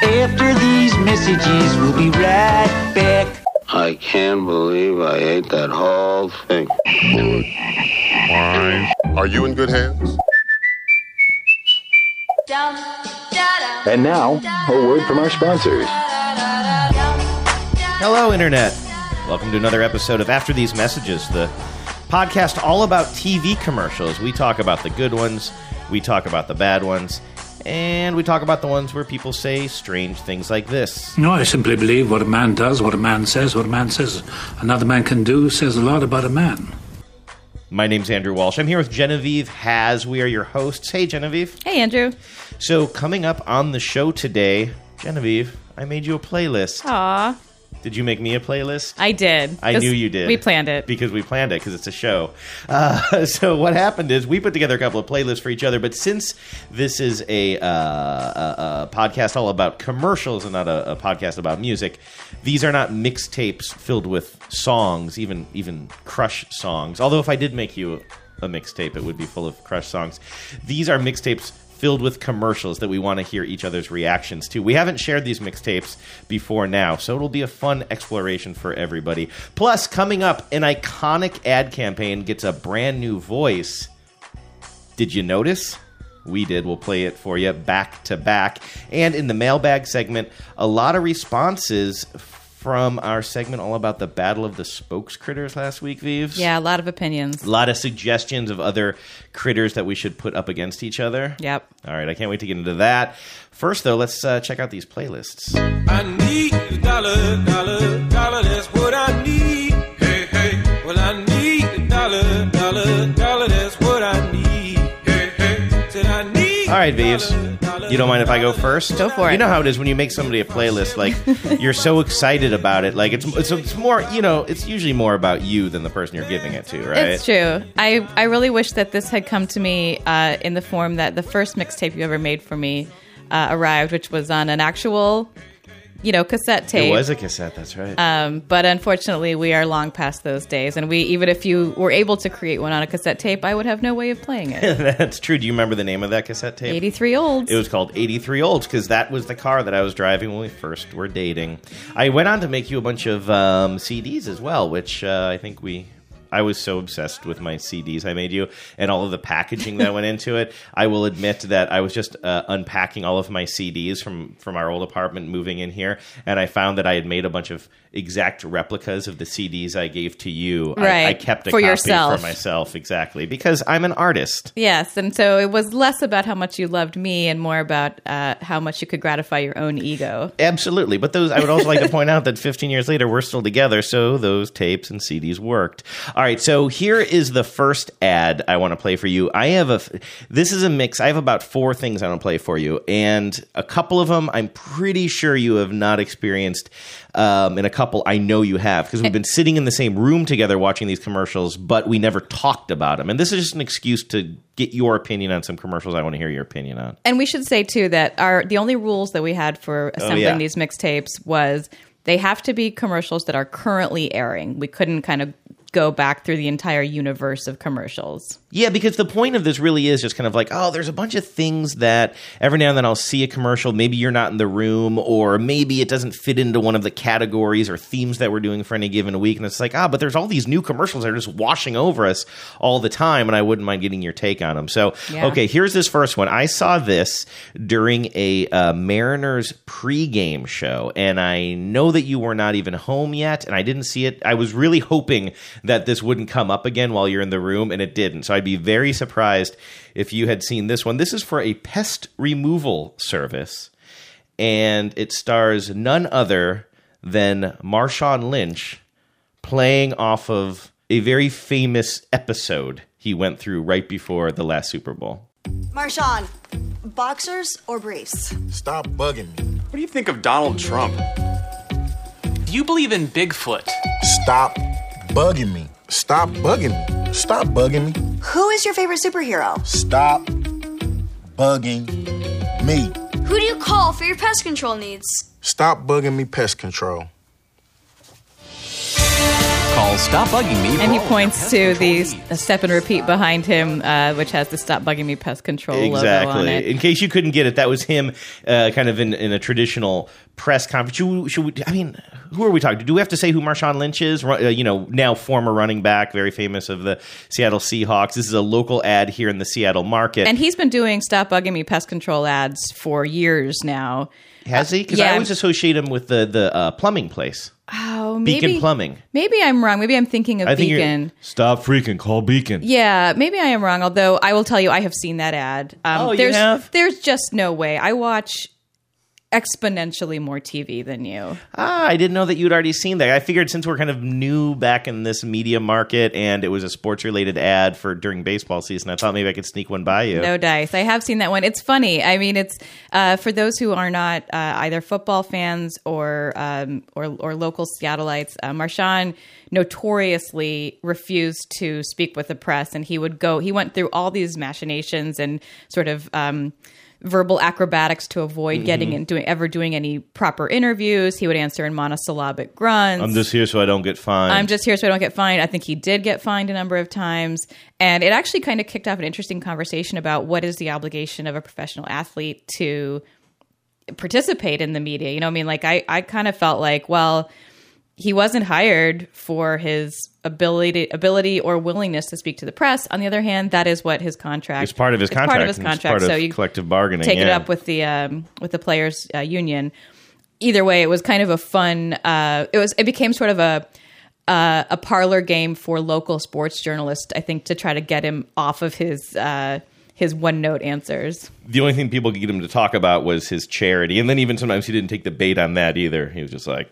After these messages, we'll be right back. I can't believe I ate that whole thing. Are you in good hands? And now, a word from our sponsors. Hello, Internet. Welcome to another episode of After These Messages, the podcast all about TV commercials. We talk about the good ones, we talk about the bad ones, and we talk about the ones where people say strange things like this. No, I simply believe what a man does, what a man says, what a man says another man can do says a lot about a man. My name's Andrew Walsh. I'm here with Genevieve Has. We are your hosts. Hey, Genevieve. Hey, Andrew. So, coming up on the show today, Genevieve, I made you a playlist. Aw, Did you make me a playlist? I did. I knew you did. We planned it. because we planned it because it's a show. Uh, so what happened is we put together a couple of playlists for each other. But since this is a, uh, a, a podcast all about commercials and not a, a podcast about music, these are not mixtapes filled with songs, even even Crush songs. Although if I did make you a mixtape, it would be full of Crush songs. These are mixtapes filled with commercials that we want to hear each other's reactions to. We haven't shared these mixtapes before now, so it'll be a fun exploration for everybody. Plus, coming up, an iconic ad campaign gets a brand new voice. Did you notice? We did. We'll play it for you back to back. And in the mailbag segment, a lot of responses from our segment all about the Battle of the Spokes Critters last week, Vives. yeah, a lot of opinions. A lot of suggestions of other critters that we should put up against each other. Yep. All right, I can't wait to get into that. First, though, let's uh, check out these playlists. I need a dollar, dollar, dollar, that's what I need. All right, a Vives. dollar, dollar, You don't mind if I go first? Go for it. You know how it is when you make somebody a playlist. Like you're so excited about it. Like it's it's, it's more. You know, it's usually more about you than the person you're giving it to, right? It's true. I, I really wish that this had come to me uh, in the form that the first mixtape you ever made for me uh, arrived, which was on an actual, you know, cassette tape. It was a cassette. That's right. Um, but unfortunately, we are long past those days. And we, even if you were able to create one on a cassette tape, I would have no way of playing it. That's true. Do you remember the name of that cassette tape? 83 olds. It was called 83 Olds because that was the car that I was driving when we first were dating. I went on to make you a bunch of um, CDs as well, which uh, I think we. I was so obsessed with my CDs I made you and all of the packaging that went into it. I will admit that I was just uh, unpacking all of my CDs from from our old apartment moving in here, and I found that I had made a bunch of exact replicas of the CDs I gave to you. I- I, kept a for copy yourself. for myself exactly because I'm an artist. Yes, and so it was less about how much you loved me and more about uh, how much you could gratify your own ego. Absolutely. But those, I would also like to point out that 15 years later, we're still together. So those tapes and CDs worked. All right. So here is the first ad I want to play for you. I have a, this is a mix. I have about four things I want to play for you. And a couple of them I'm pretty sure you have not experienced. Um, and a couple I know you have because we've been sitting in the same room together watching these commercials, but we never talked about them. And this is just an excuse to get your opinion on some commercials I want to hear your opinion on. And we should say too that our the only rules that we had for assembling yeah. these mixtapes was they have to be commercials that are currently airing. We couldn't kind of go back through the entire universe of commercials. Yeah, because the point of this really is just kind of like, oh, there's a bunch of things that every now and then I'll see a commercial. Maybe you're not in the room, or maybe it doesn't fit into one of the categories or themes that we're doing for any given week. And it's like, ah, but there's all these new commercials that are just washing over us all the time, and I wouldn't mind getting your take on them. So, Yeah. okay, here's this first one. I saw this during a uh, Mariners pregame show, and I know that you were not even home yet, and I didn't see it. I was really hoping that this wouldn't come up again while you're in the room, and it didn't. So I'd be very surprised if you had seen this one. This is for a pest removal service, and it stars none other than Marshawn Lynch playing off of a very famous episode he went through right before the last Super Bowl. Marshawn, boxers or briefs? Stop bugging me. What do you think of Donald Trump? Do you believe in Bigfoot? Stop bugging me. Stop bugging me. Stop bugging me. Who is your favorite superhero? Stop bugging me. Who do you call for your pest control needs? Stop bugging me, pest control. Call Stop Bugging Me. And he points to the step and repeat behind him, uh, which has the "Stop Bugging Me" pest control logo on Exactly. it. In case you couldn't get it, that was him, uh, kind of in, in a traditional press conference. Should we, should we, I mean, who are we talking? to? Do we have to say who Marshawn Lynch is? Uh, you know, now former running back, very famous of the Seattle Seahawks. This is a local ad here in the Seattle market. And he's been doing "Stop Bugging Me" pest control ads for years now. Has he? Because I yeah. always associate him with the the uh, plumbing place, Oh, maybe Beacon Plumbing. Maybe I'm wrong. Maybe I'm thinking of I think Beacon. Stop freaking, call Beacon. Yeah, maybe I am wrong. Although I will tell you, I have seen that ad. Um, Oh, you have? There's just no way. I watch exponentially more TV than you. Ah, I didn't know that you'd already seen that. I figured since we're kind of new back in this media market and it was a sports related ad for during baseball season, I thought maybe I could sneak one by you. No dice. I have seen that one. It's funny. I mean, it's uh, for those who are not uh, either football fans or um, or, or local Seattleites. Uh, Marshawn notoriously refused to speak with the press, and he would go. He went through all these machinations and sort of. Um, verbal acrobatics to avoid getting Mhm. in doing ever doing any proper interviews he would answer in monosyllabic grunts I'm just here so I don't get fined. I'm just here so I don't get fined. I think he did get fined a number of times. And it actually kind of kicked off an interesting conversation about what is the obligation of a professional athlete to participate in the media. You know, what I mean, like, I, I kind of felt like, well, he wasn't hired for his ability ability or willingness to speak to the press. On the other hand, that is what his contract. It's part of his it's Part of his contract. so you collective bargaining, Take it up with the um, with the players uh, union. Either way, it was kind of a fun. Uh, it was. It became sort of a. Uh, a parlor game for local sports journalists, I think, to try to get him off of his uh, his one note answers. the only thing people could get him to talk about was his charity. And then even sometimes he didn't take the bait on that either. He was just like,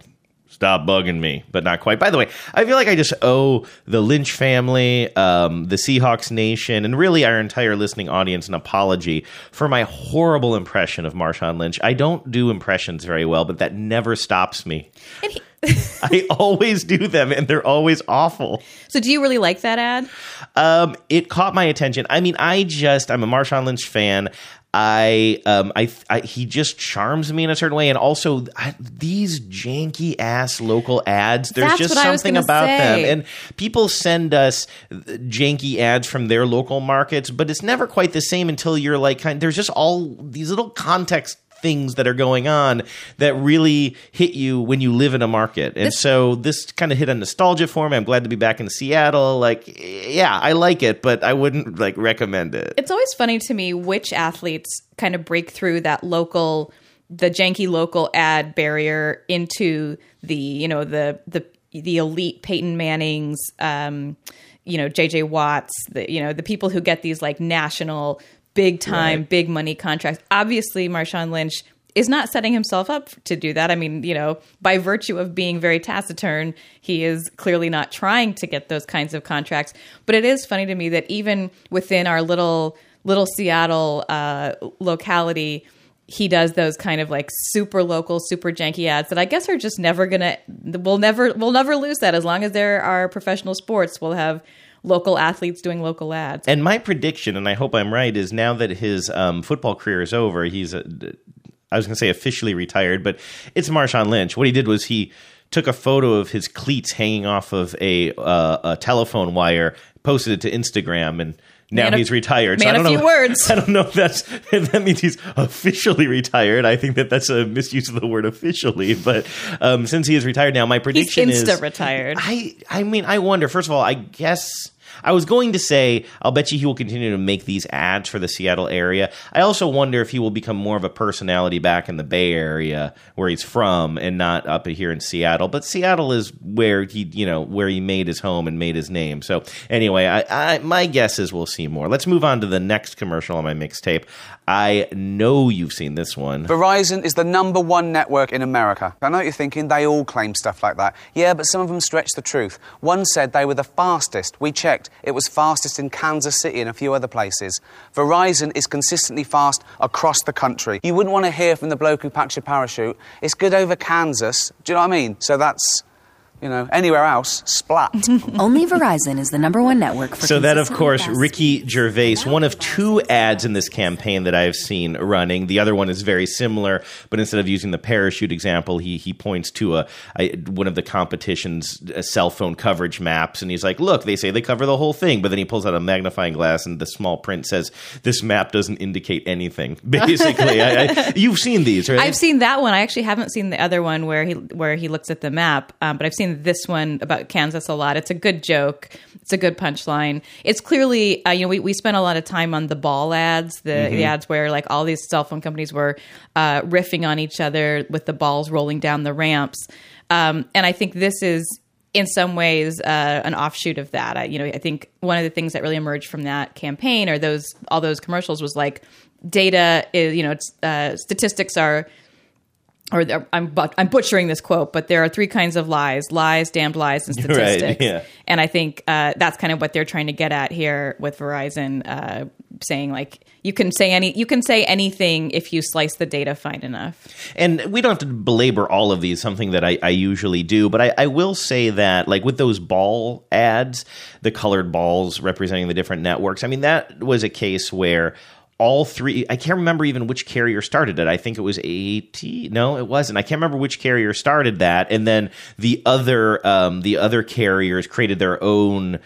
stop bugging me, but not quite. By the way, I feel like I just owe the Lynch family, um, the Seahawks Nation, and really our entire listening audience an apology for my horrible impression of Marshawn Lynch. I don't do impressions very well, but that never stops me. I always do them, and they're always awful. So, do you really like that ad? Um, it caught my attention. I mean, I just I'm a Marshawn Lynch fan. I um I, I he just charms me in a certain way, and also I, these janky ass local ads. There's That's just what I was something about them, and people send us janky ads from their local markets, but it's never quite the same until you're like kind. There's just all these little context things that are going on that really hit you when you live in a market. And so this kind of hit a nostalgia for me. I'm glad to be back in Seattle. Like, yeah, I like it, but I wouldn't like recommend it. It's always funny to me which athletes kind of break through that local, the janky local ad barrier into the, you know, the the the elite Peyton Manning's, um, you know, JJ Watts, the you know, the people who get these like national, big time, Right. big money contracts. Obviously, Marshawn Lynch is not setting himself up to do that. I mean, you know, by virtue of being very taciturn, he is clearly not trying to get those kinds of contracts. But it is funny to me that even within our little little Seattle uh, locality, he does those kind of like super local, super janky ads that I guess are just never gonna. We'll never we'll never lose that as long as there are professional sports. We'll have local athletes doing local ads. And my prediction, and I hope I'm right, is now that his um, football career is over, he's, uh, I was going to say officially retired, but it's Marshawn Lynch. What he did was he took a photo of his cleats hanging off of a, uh, a telephone wire, posted it to Instagram, and now he's retired. man I don't few know, words. I don't know if that's if that means he's officially retired. I think that that's a misuse of the word officially. But um, since he is retired now, my He's prediction is He's insta retired. I I mean, I wonder. First of all, I guess I was going to say I'll bet you he will continue to make these ads for the Seattle area. I also wonder if he will become more of a personality back in the Bay Area where he's from and not up here in Seattle. But Seattle is where he, you know, where he made his home and made his name. So anyway, I, I my guess is we'll see more. Let's move on to the next commercial on my mixtape. I know you've seen this one. Verizon is the number one network in America. I know what you're thinking, they all claim stuff like that. Yeah, but some of them stretch the truth. One said they were the fastest. We checked. It was fastest in Kansas City and a few other places. Verizon is consistently fast across the country. You wouldn't want to hear from the bloke who packs your parachute. It's good over Kansas. Do you know what I mean? So that's You know, anywhere else, splat. Only Verizon is the number one network for So that, of course, fast Ricky Gervais, one of two ads in this campaign that I've seen running. The other one is very similar, but instead of using the parachute example, he he points to a, a one of the competition's uh, cell phone coverage maps, and he's like, "Look, they say they cover the whole thing," but then he pulls out a magnifying glass, and the small print says, "This map doesn't indicate anything." Basically, I, I, you've seen these, right? I've seen that one. I actually haven't seen the other one where he where he looks at the map, um, but I've seen this one about Kansas a lot. It's a good joke. It's a good punchline. It's clearly, uh, you know, we, we spent a lot of time on the ball ads, the, Mm-hmm. the ads where like all these cell phone companies were uh, riffing on each other with the balls rolling down the ramps. Um, and I think this is in some ways uh, an offshoot of that. I, you know, I think one of the things that really emerged from that campaign or those all those commercials was like data is, you know, it's, uh, statistics are or I'm but- I'm butchering this quote, but there are three kinds of lies: lies, damned lies, and Right, statistics. yeah. And I think uh, that's kind of what they're trying to get at here with Verizon, uh, saying like you can say any you can say anything if you slice the data fine enough. and we don't have to belabor all of these, something that I, I usually do, but I, I will say that, like with those ball ads, the colored balls representing the different networks, I mean, that was a case where all three, I can't remember even which carrier started it. I think it was AT. No, it wasn't. I can't remember which carrier started that. And then the other, um, the other carriers created their own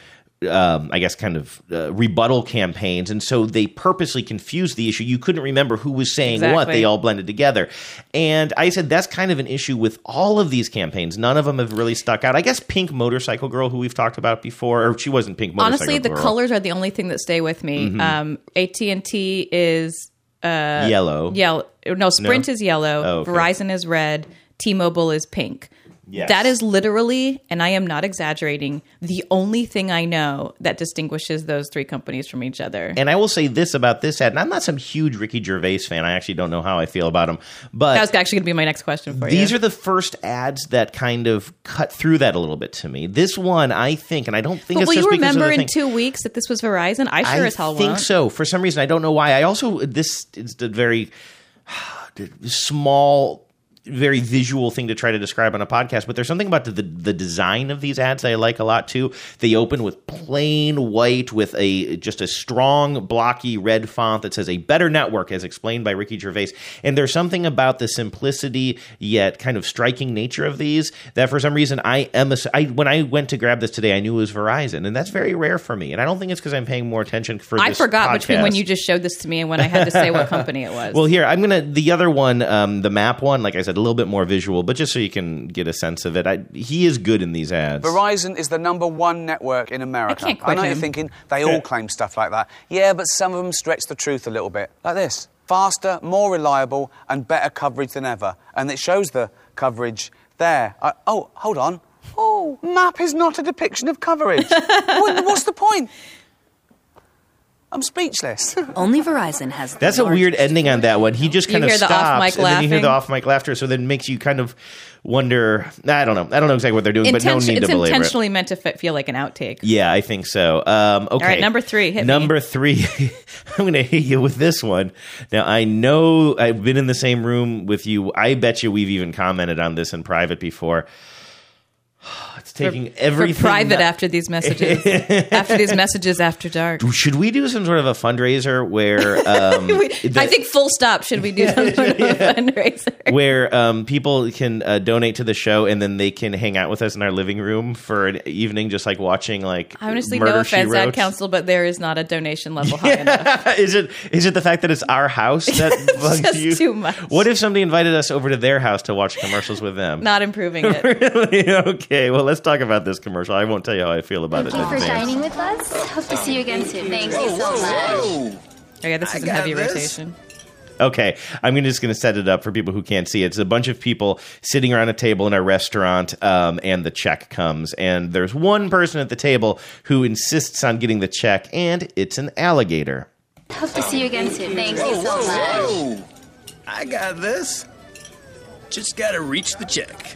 um, I guess, kind of uh, rebuttal campaigns. And so they purposely confused the issue. You couldn't remember who was saying what. They all blended together. And I said that's kind of an issue with all of these campaigns. None of them have really stuck out. I guess Pink Motorcycle Girl, who we've talked about before, or she wasn't Pink Motorcycle Honestly, the colors are the only thing that stay with me. Mhm. Um, AT and T is uh, Yellow. Yellow. No, Sprint No? is yellow. Oh, okay. Verizon is red. T-Mobile is pink. Yes. That is literally, and I am not exaggerating, the only thing I know that distinguishes those three companies from each other. And I will say this about this ad, and I'm not some huge Ricky Gervais fan. I actually don't know how I feel about him. But that was actually going to be my next question for you. These are the first ads that kind of cut through that a little bit to me. This one, I think, and I don't think But it's will just you because of remember the in two weeks that this was Verizon? I sure I as hell think won't. so. For some reason, I don't know why. I also this is a very small. Very visual thing to try to describe on a podcast, but there's something about the, the the design of these ads I like a lot too. They open with plain white with a just a strong blocky red font that says "a better network," as explained by Ricky Gervais. And there's something about the simplicity yet kind of striking nature of these that for some reason I am. A, I when I went to grab this today, I knew it was Verizon, and that's very rare for me. And I don't think it's because I'm paying more attention for. This. I forgot between when you just showed this to me and when I had to say what company it was. Well, here I'm gonna the other one, um, the map one. Like I said, a little bit more visual, but just so you can get a sense of it. I, he is good in these ads. Verizon is the number one network in America. I can't quite know you're thinking they all claim stuff like that. Yeah, but some of them stretch the truth a little bit. Like this faster, more reliable, and better coverage than ever. And it shows the coverage there. I, oh, hold on. Oh, map is not a depiction of coverage. what, what's the point? I'm speechless. Only Verizon has. the That's a weird ending on that one. He just You kind of stops, and then you hear the off mic laughter. So then it makes you kind of wonder. I don't know. I don't know exactly what they're doing, but no need to it's belabor it. intentionally meant to fe- feel like an outtake. Yeah, I think so. Um, okay. right, number three, hit me. number three. I'm going to hit you with this one. Now, I know I've been in the same room with you. I bet you we've even commented on this in private before. It's taking for, everything. for private that- after these messages. after these messages after dark. Should we do some sort of a fundraiser where um, We- the- I think full stop. Should we do some sort of a fundraiser? where um, people can uh, donate to the show and then they can hang out with us in our living room for an evening, just like watching like Honestly, Murder, no offense, Ad Council, but there is not a donation level high enough. is it is it the fact that it's our house that bugs just you? too much. What if somebody invited us over to their house to watch commercials with them? Not improving it. really? Okay. Okay, well, let's talk about this commercial. I won't tell you how I feel about it. Thank you for advance. dining with us. Hope to see you again soon. Thank you so much. Okay, this is a heavy this. rotation. Okay, I'm just going to set it up for people who can't see it. It's a bunch of people sitting around a table in a restaurant, um, and the check comes. And there's one person at the table who insists on getting the check, and it's an alligator. Hope to see you again soon. Thank you so much. I got this. Just gotta reach the check.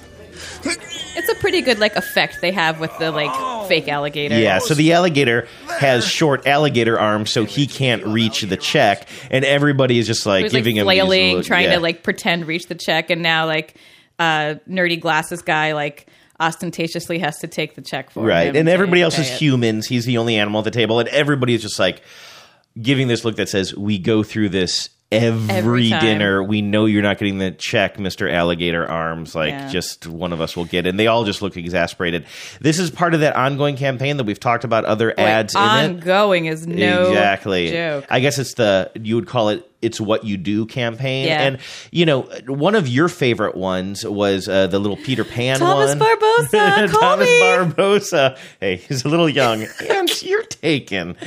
It's a pretty good like effect they have with the like fake alligator. Yeah, so the alligator has short alligator arms, so he can't reach the check, and everybody is just like Who's, like giving him flailing, trying yeah. to like pretend reach the check, and now like uh, nerdy glasses guy like ostentatiously has to take the check for right him and everybody else is it." humans he's the only animal at the table and everybody is just like giving this look that says we go through this every, Every dinner we know you're not getting the check mr alligator arms. Like Yeah. just one of us will get it. And they all just look exasperated. This is part of that ongoing campaign that we've talked about other ads in it. ongoing is no exactly. joke. i guess it's the you would call it it's what you do campaign Yeah. and you know one of your favorite ones was uh, the little peter pan Thomas one Barbosa, call Thomas me. Barbosa. Hey, he's a little young, and you're taken.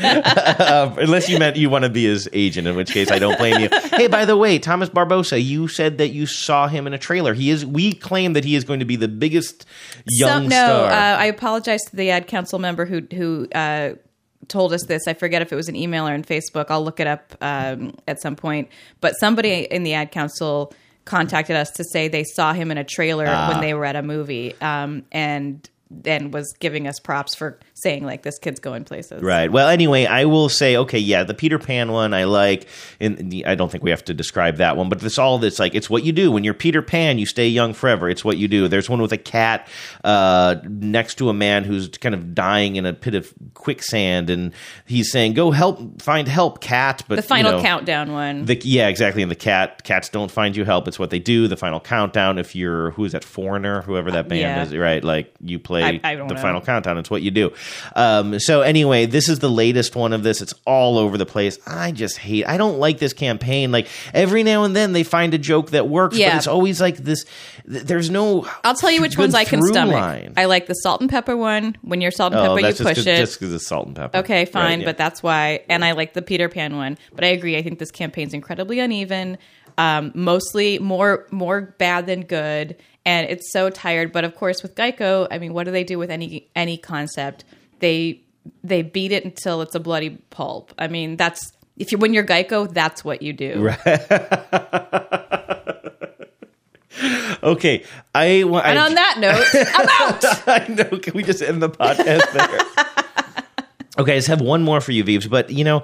Uh, unless you meant you want to be his agent, in which case I don't blame you. Hey, by the way, Thomas Barbosa, you said that you saw him in a trailer. He is. We claim that he is going to be the biggest young Some- no, star. Uh, I apologize to the ad council member who who uh, told us this. I forget if it was an email or in Facebook. I'll look it up um, at some point. But somebody in the ad council contacted us to say they saw him in a trailer Ah. when they were at a movie, um, and then was giving us props for saying like this kid's going places. Right. Well, anyway, I will say, okay, yeah, the Peter Pan one I like, and the, I don't think we have to describe that one, but it's all that's like it's what you do when you're Peter Pan. You stay young forever. It's what you do. There's one with a cat uh, next to a man who's kind of dying in a pit of quicksand, and he's saying, "Go help, find help, cat." But The final you know, countdown one. The, yeah, exactly. And the cat cats don't find you help. It's what they do. The final countdown. If you're who is that foreigner, whoever that band yeah. is, right? Like you play I- I the know. final countdown. It's what you do. Um, so anyway, this is the latest one of this. It's all over the place. I just hate. I don't like this campaign. Like every now and then they find a joke that works, but it's always like this. th- There's no. I'll tell you which ones I can stomach. line. I like the salt and pepper one. When you're salt and Oh, pepper, you push it. just because it's salt and pepper. Okay, fine, Right, yeah. but that's why. And I like the Peter Pan one. But I agree. I think this campaign's incredibly uneven. Um, mostly more more bad than good, and it's so tired. But of course, with Geico, I mean, what do they do with any any concept? They they beat it until it's a bloody pulp. I mean, that's if you when you're Geico, that's what you do. Okay, I want. And on that note, I'm out. I know. Can we just end the podcast there? okay, I just have one more for you, Veeves. But you know,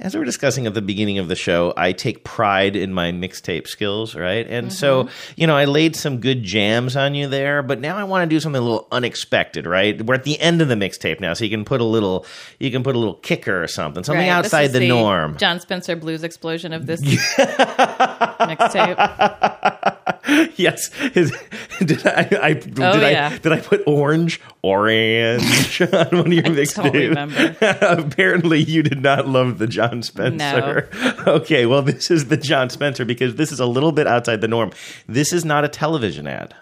as we were discussing at the beginning of the show, I take pride in my mixtape skills, right? And so, mm-hmm. you know, I laid some good jams on you there, but now I want to do something a little unexpected, right? We're at the end of the mixtape now, so you can put a little, you can put a little kicker or something, something Right, outside is the, norm. Jon Spencer blues explosion of this mixtape. yes. His, did I, I did Oh, I yeah. did I put orange orange on one of your mixtapes? remember. Apparently, you did not love the Jon Spencer. No. Okay, well, this is the Jon Spencer because this is a little bit outside the norm. This is not a television ad.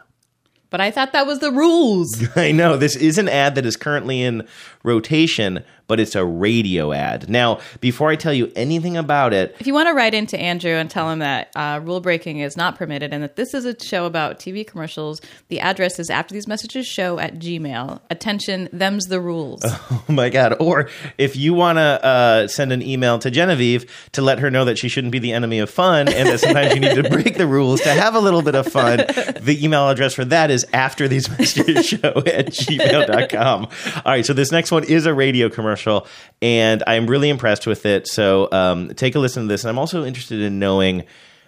But I thought that was the rules. I know this is an ad that is currently in rotation, but it's a radio ad. Now, before I tell you anything about it, If you want to write into Andrew and tell him that uh, rule breaking is not permitted and that this is a show about TV commercials, the address is after these messages show at Gmail. Attention, them's the rules. Oh my god! Or if you want to uh, send an email to Genevieve to let her know that she shouldn't be the enemy of fun, and that sometimes you need to break the rules to have a little bit of fun, the email address for that is after these messages show at gmail.com. All right, so this next one is a radio commercial, and I'm really impressed with it. So um, take a listen to this, and I'm also interested in knowing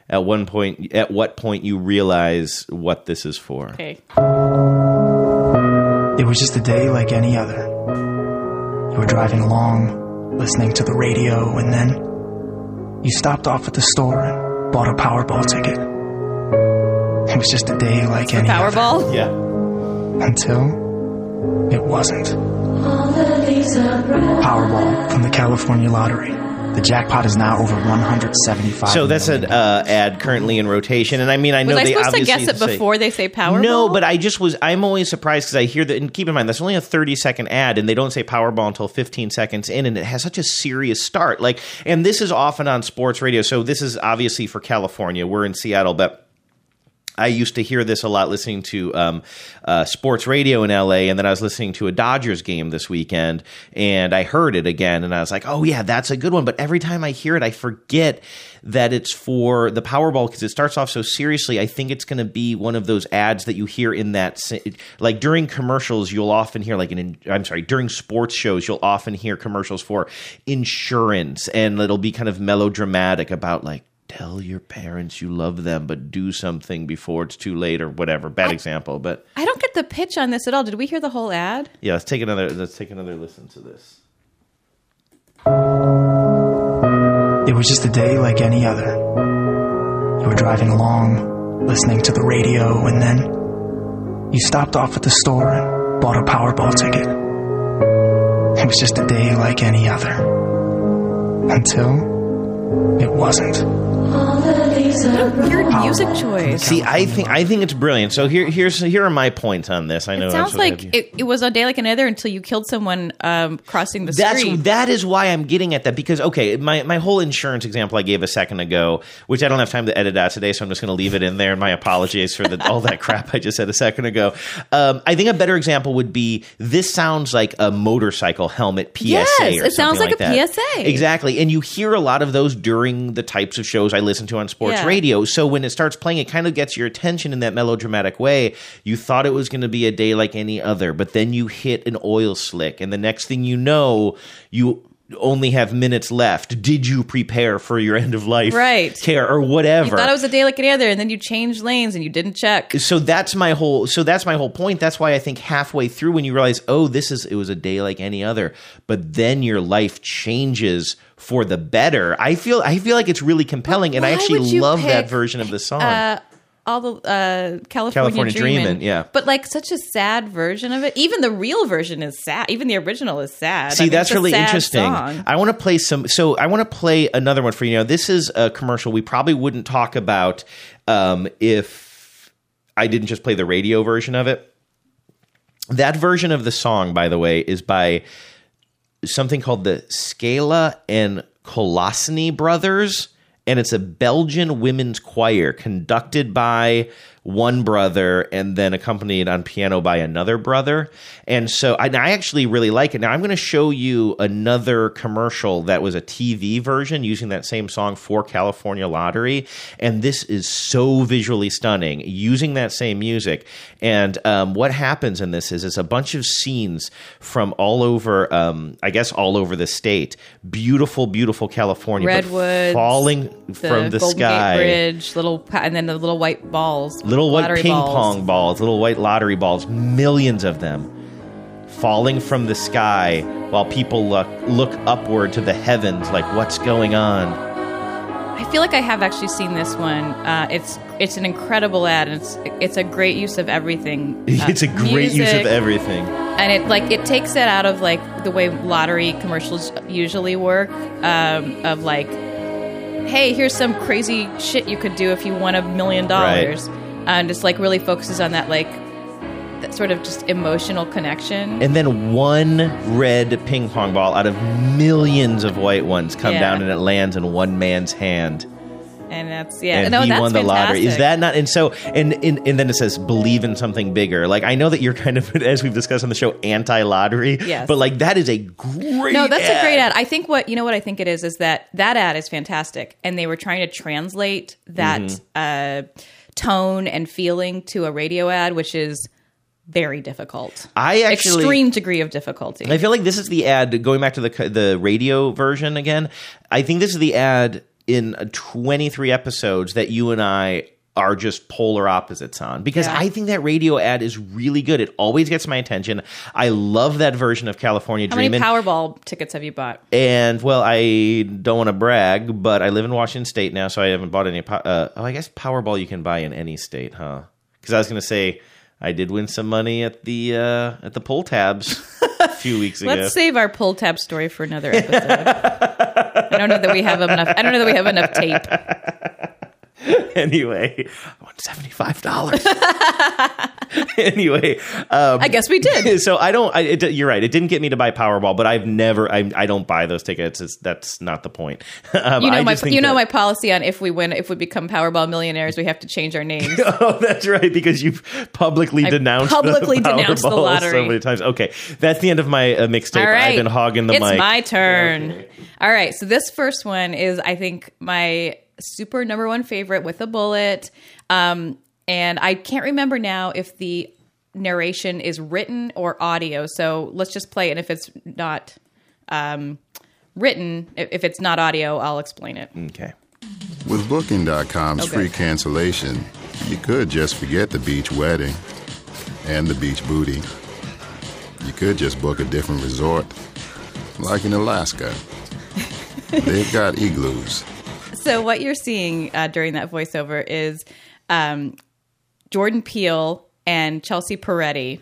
at one point, at what point you realize what this is for. Okay. It was just a day like any other. You were driving along, listening to the radio, and then you stopped off at the store and bought a Powerball ticket. It was just a day like any Powerball? Yeah. Until it wasn't. Powerball from the California Lottery. The jackpot is now over 175. So that's an uh, ad currently in rotation, and I mean, I know Was I they supposed to obviously guess it say- before they say Powerball? No, but I just was. I'm always surprised because I hear that. And keep in mind, that's only a 30 second ad, and they don't say Powerball until 15 seconds in, and it has such a serious start. Like, and this is often on sports radio. So this is obviously for California. We're in Seattle, but. I used to hear this a lot listening to um, uh, sports radio in LA, and then I was listening to a Dodgers game this weekend, and I heard it again, and I was like, "Oh yeah, that's a good one." But every time I hear it, I forget that it's for the Powerball because it starts off so seriously. I think it's going to be one of those ads that you hear in that, like during commercials, you'll often hear like an. I'm sorry, during sports shows, you'll often hear commercials for insurance, and it'll be kind of melodramatic about like tell your parents you love them, but do something before it's too late or whatever. Bad example, but I don't get the pitch on this at all. Did we hear the whole ad? yeah, let's take another let's take another listen to this. It was just a day like any other. You were driving along, listening to the radio, and then you stopped off at the store and bought a Powerball ticket. It was just a day like any other. Until it wasn't. Weird music choice. See, I think I think it's brilliant. So here here's here are my points on this. I know It that's sounds what I have like it, it was a day like another until you killed someone um, crossing the That's street. that is why I'm getting at that because okay, my my whole insurance example I gave a second ago, which I don't have time to edit out today, so I'm just going to leave it in there. My apologies for the, all that crap I just said a second ago. Um, I think a better example would be this sounds like a motorcycle helmet PSA. Yes, or it sounds something like a that. PSA. Exactly, and you hear a lot of those during the types of shows I listen to on sports Yeah. Radio. So when it starts playing, it kind of gets your attention in that melodramatic way. You thought it was going to be a day like any other, but then you hit an oil slick, and the next thing you know, you only have minutes left. Did you prepare for your end of life Right. care or you whatever? thought it was a day like any other, and then you changed lanes and you didn't check. so that's my whole so that's my whole point that's why i think halfway through when you realize oh this is it was a day like any other but then your life changes for the better i feel i feel like it's really compelling and i actually love that version of the song Uh, all the uh, California, California Dreamin', Dreamin', yeah. But like such a sad version of it. Even the real version is sad. Even the original is sad. I See, mean, that's really interesting. song. I want to play some. So I want to play another one for you. Now, this is a commercial we probably wouldn't talk about um, if I didn't just play the radio version of it. That version of the song, by the way, is by something called the Scala and Kolacny Brothers, and it's a Belgian women's choir conducted by one brother and then accompanied on piano by another brother. And so I, I actually really like it. Now I'm going to show you another commercial that was a TV version using that same song for California Lottery, and this is so visually stunning using that same music. And um, what happens in this is it's a bunch of scenes from all over, um, I guess, all over the state. Beautiful, beautiful California, Redwoods, falling from the Golden sky. Gate Bridge, little, and then the little white balls, Little white ping balls. pong balls, little white lottery balls, millions of them falling from the sky while people look look upward to the heavens like what's going on. I feel like I have actually seen this one. Uh, it's it's an incredible ad, and it's it's a great use of everything. Uh, it's a great use of everything. and it like it takes it out of like the way lottery commercials usually work. Um, of like, hey, here's some crazy shit you could do if you won a million dollars, and just like really focuses on that like that sort of just emotional connection. And then one red ping pong ball out of millions of white ones come Yeah. down and it lands in one man's hand. And that's yeah, and no, he that's won the lottery. Is that not? And so, and, and and then it says believe in something bigger. Like I know that you're kind of, as we've discussed on the show, anti-lottery. Yes. But like that is a great. No, that's ad. a great ad. I think what you know what I think it is is that that ad is fantastic, and they were trying to translate that Mhm. uh, tone and feeling to a radio ad, which is very difficult. I actually extreme degree of difficulty. I feel like this is the ad going back to the the radio version again. I think this is the ad in 23 episodes that you and I are just polar opposites on because Yeah. I think that radio ad is really good. It always gets my attention. I love that version of California How many Powerball tickets have you bought? and well, I don't want to brag, but I live in Washington State now, so I haven't bought any. Uh, oh, I guess Powerball you can buy in any state, huh? Because I was going to say I did win some money at the uh, at the pull tabs a few weeks ago. Let's save our pull tab story for another episode. I don't know that we have enough. I don't know that we have enough tape. anyway, I won seventy five dollars. anyway, um, I guess we did. So I don't. I, it, you're right. It didn't get me to buy Powerball, but I've never. I, I don't buy those tickets. It's, that's not the point. Um, You know I my you know that- my policy on if we win if we become Powerball millionaires we have to change our names. Oh, that's right, because you've publicly I denounced publicly the denounced the Powerball lottery. so many times. Okay, that's the end of my uh, mixtape. All right. I've been hogging the it's mic. It's my turn. All right. So this first one is, I think, my super number one favorite with a bullet. Um, and I can't remember now if the narration is written or audio. So let's just play it. And if it's not um, written, if if it's not audio, I'll explain it. Okay. With Booking.com's Okay. free cancellation, you could just forget the beach wedding and the beach booty. You could just book a different resort, like in Alaska. They've got igloos. So what you're seeing uh, during that voiceover is um, Jordan Peele and Chelsea Peretti,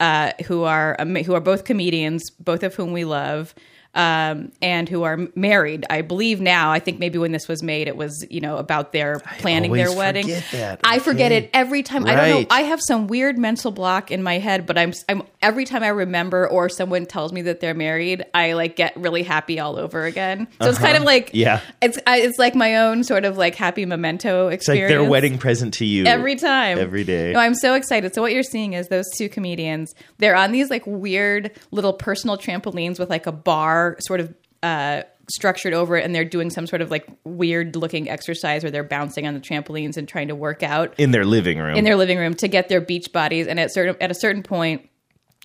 uh, who are ama- who are both comedians, both of whom we love. Um, and who are married, I believe now. I think maybe when this was made, it was you know about their planning their wedding. forget that. I forget Okay. it every time. I don't know. I have some weird mental block in my head, but I'm I'm every time I remember or someone tells me that they're married, I like get really happy all over again. So it's kind Uh-huh. of like Yeah. it's I, it's like my own sort of like happy memento It's like experience. their wedding present to you every time, every day. No, I'm so excited. So what you're seeing is those two comedians. They're on these like weird little personal trampolines with like a bar sort of uh, structured over it, and they're doing some sort of like weird looking exercise where they're bouncing on the trampolines and trying to work out in their living room. in their living room to get their beach bodies. And at certain at a certain point,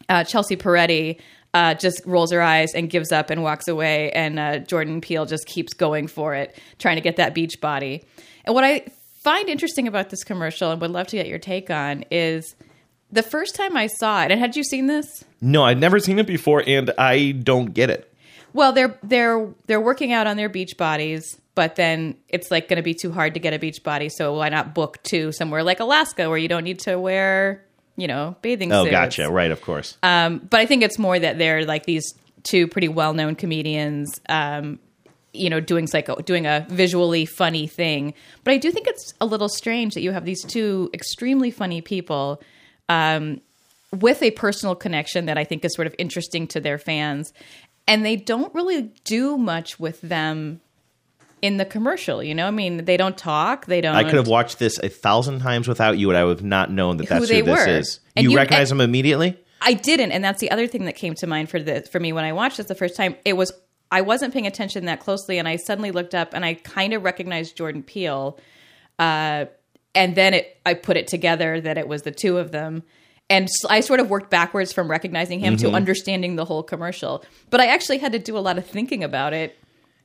uh, Chelsea Peretti uh, just rolls her eyes and gives up and walks away, and uh, Jordan Peele just keeps going for it, trying to get that beach body. And what I find interesting about this commercial, and would love to get your take on, is the first time I saw it. And had you seen this? no, I'd never seen it before, and I don't get it. Well, they're they're they're working out on their beach bodies, but then it's like going to be too hard to get a beach body. So why not book to somewhere like Alaska where you don't need to wear, you know, bathing suits. Oh, suits? gotcha. Right, of course. Um, but I think it's more that they're like these two pretty well known comedians. Um, you know, doing psycho doing a visually funny thing, but I do think it's a little strange that you have these two extremely funny people um, with a personal connection that I think is sort of interesting to their fans, and they don't really do much with them in the commercial. You know, I mean, they don't talk. They don't. I could have watched this a thousand times without you, and I would have not known that Who that's they who this were. is. And you, you- recognize them immediately? I didn't, and that's the other thing that came to mind for the for me when I watched this the first time. It was I wasn't paying attention that closely, and I suddenly looked up and I kind of recognized Jordan Peele, uh, and then it I put it together that it was the two of them. And I sort of worked backwards from recognizing him to Mhm. understanding the whole commercial. But I actually had to do a lot of thinking about it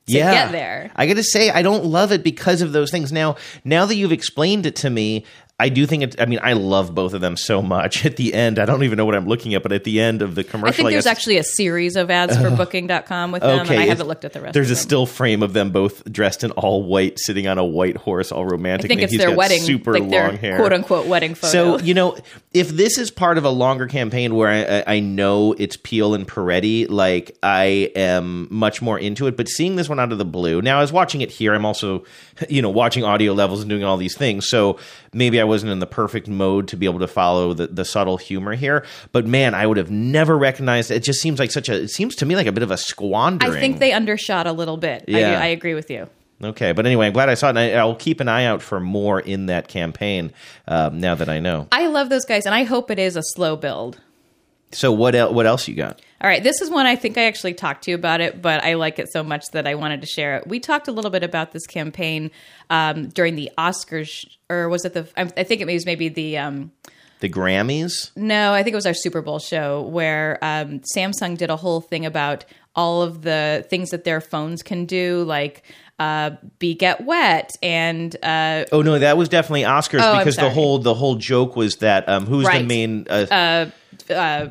to yeah. get there. I got to say, I don't love it because of those things. Now, now that you've explained it to me, I do think it. I mean, I love both of them so much. At the end, I don't even know what I'm looking at, but at the end of the commercial, I think there's guess- actually a series of ads for Booking.com with them, and I haven't looked at the rest. There's a still frame of them both dressed in all white, sitting on a white horse, all romantic. I think and it's their wedding, super like long their hair, quote unquote wedding photo. So you know, if this is part of a longer campaign where I, I- I know it's Peele and Peretti, like I am much more into it. But seeing this one out of the blue, now I was watching it here. I'm also, you know, watching audio levels and doing all these things. So maybe I wasn't in the perfect mode to be able to follow the, the subtle humor here. But man, I would have never recognized it. It just seems like such a. It seems to me like a bit of a squandering. I think they undershot a little bit. I, Yeah. I agree with you. Okay, but anyway, I'm glad I saw it, and I, I'll keep an eye out for more in that campaign. Um, now that I know. I love those guys, and I hope it is a slow build. So what el- what else you got? All right, this is one I think I actually talked to you about it, but I like it so much that I wanted to share it. We talked a little bit about this campaign um, during the Oscars, or was it the? I think it was maybe the. Um, The Grammys. no, I think it was our Super Bowl show where um, Samsung did a whole thing about all of the things that their phones can do, like uh, be get wet and uh, Oh no, that was definitely Oscars Oh, because the whole the whole joke was that um, who's the Right. main uh, uh,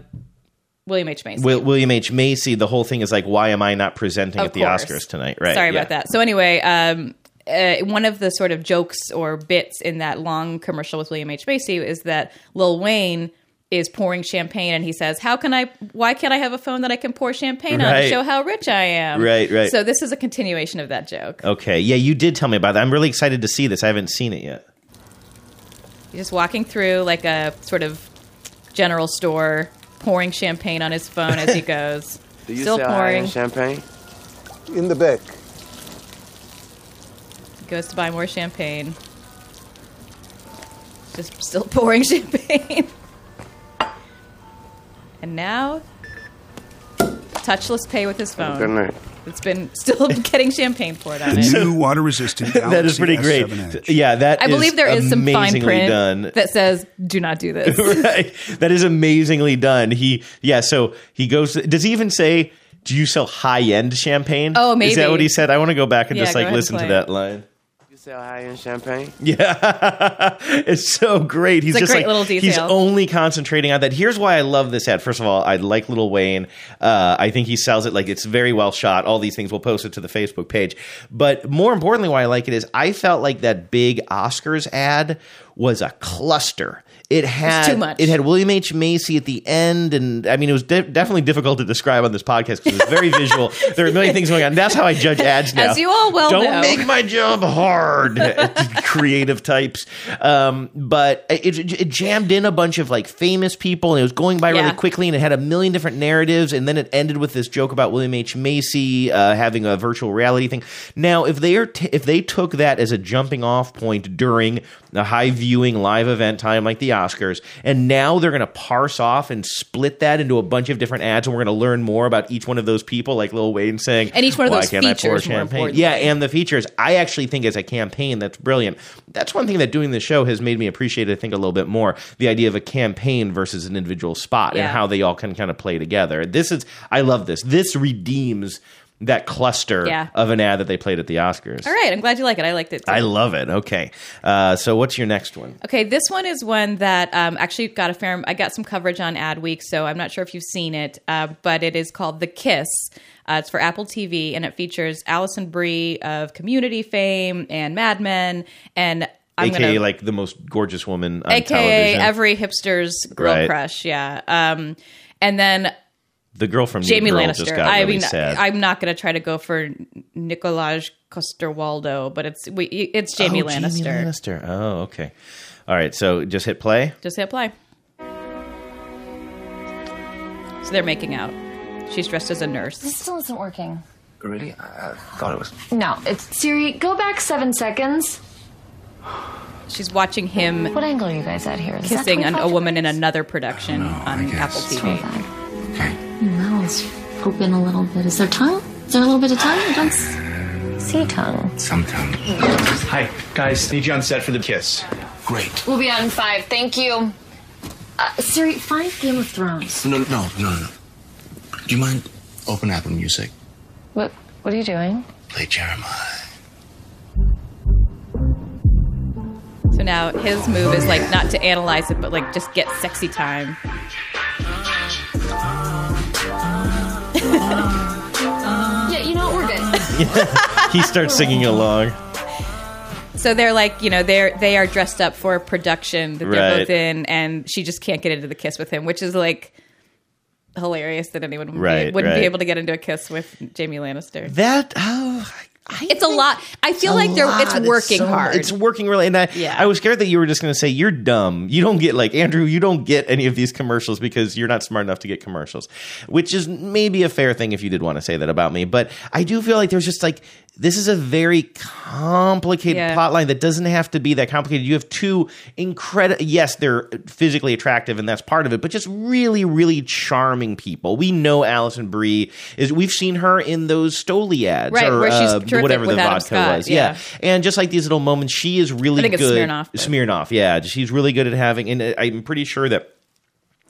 William H Macy. Wil- William H Macy. The whole thing is like, why am I not presenting Of at the course. Oscars tonight? Right? Sorry yeah. about that. So anyway, um, uh, one of the sort of jokes or bits in that long commercial with William H Macy is that Lil Wayne is pouring champagne and he says, "How can I? Why can't I have a phone that I can pour champagne on to show how rich I am?" Right, right. So this is a continuation of that joke. Okay, yeah, you did tell me about that. I'm really excited to see this. I haven't seen it yet. You're just walking through like a sort of general store, pouring champagne on his phone as he goes. Do you Still sell pouring. high-end champagne? In the back. He goes to buy more champagne. Just still pouring champagne. and now, touchless pay with his phone. Good night. It's been still getting champagne poured on it. New water resistant that is pretty great. Yeah, that I believe there is some fine print done. that says "Do not do this." right. That is amazingly done. He yeah, so he goes does he even say do you sell high end champagne? Oh, Is that what he said? I want to go back and Yeah, just like ahead and listen to that line. You sell high-end champagne? Yeah, it's so great. He's It's a just great like little he's only concentrating on that. Here's why I love this ad. First of all, I like Lil Wayne. Uh, I think he sells it like it's very well shot. All these things. We'll post it to the Facebook page. But more importantly, why I like it is I felt like that big Oscars ad was a cluster. It had too much. It had William H Macy at the end, and I mean it was de- definitely difficult to describe on this podcast because it was very visual. There are a million things going on. That's how I judge ads now. As you all well Don't know. make my job hard, creative types. Um, but it, it jammed in a bunch of like famous people, and it was going by Yeah. really quickly, and it had a million different narratives, and then it ended with this joke about William H Macy uh, having a virtual reality thing. Now, if they are t- if they took that as a jumping off point during a high viewing live event time like the Oscars, and now they're going to parse off and split that into a bunch of different ads, and we're going to learn more about each one of those people, like Lil Wayne saying, And each one of "Why those can't features, more champagne?" importantly. Yeah, and the features. I actually think as a campaign, that's brilliant. That's one thing that doing the show has made me appreciate. I think a little bit more the idea of a campaign versus an individual spot Yeah. and how they all can kind of play together. This is, I love this. This redeems that cluster Yeah. of an ad that they played at the Oscars. All right, I'm glad you like it. I liked it. Too. I love it. Okay, uh, so what's your next one? Okay, this one is one that um, actually got a fair. I got some coverage on Adweek, so I'm not sure if you've seen it, uh, but it is called The Kiss. Uh, it's for Apple TV, and it features Alison Brie of Community fame and Mad Men, and I'm AKA gonna, like the most gorgeous woman on AKA television. every hipster's girl Right. crush, yeah. Um, and then the girl from New Jamie Girl Lannister. just got I really mean, sad. I'm not going to try to go for Nikolaj Coster-Waldau, but it's we, it's Jamie Oh, Lannister. Jamie Lannister. Oh, okay. All right, so just hit play. Just hit play. So they're making out. She's dressed as a nurse. This still isn't working. Really? I, I thought it was. No, it's Siri. Go back seven seconds. She's watching him What angle are you guys at here? Is kissing an, a woman in another production on Apple TV. That was open a little bit. Is there tongue? Is there a little bit of tongue? I don't s- see tongue. Sometime. Hi, guys. Need you on set for the kiss. Great. We'll be on five. Thank you. Uh, Siri, find Game of Thrones. No, no, no, no, no. Do you mind open Apple Music? What? What are you doing? Play Jeremiah. So now his move is like not to analyze it, but like just get sexy time. Yeah, you know what? We're good. he starts singing along. So they're like, you know, they're they are dressed up for a production that they're Right. both in, and she just can't get into the kiss with him, which is like hilarious that anyone would Right, be, wouldn't right. be able to get into a kiss with Jamie Lannister. That oh, it's a lot. I feel like they're it's lot. working so- hard. It's working really. And I, Yeah. I was scared that you were just going to say you're dumb. You don't get like Andrew. You don't get any of these commercials because you're not smart enough to get commercials, which is maybe a fair thing if you did want to say that about me. But I do feel like there's just like this is a very complicated Yeah. plot line that doesn't have to be that complicated. You have two incredible. Yes, they're physically attractive, and that's part of it. But just really, really charming people. We know Alison Brie is. We've seen her in those Stoli ads, Right, or where she's uh, terrific whatever the vodka Scott, was. yeah. And just like these little moments, she is really I think it's good. Smirnoff, but- Smirnoff, yeah. She's really good at having, and uh, I'm pretty sure that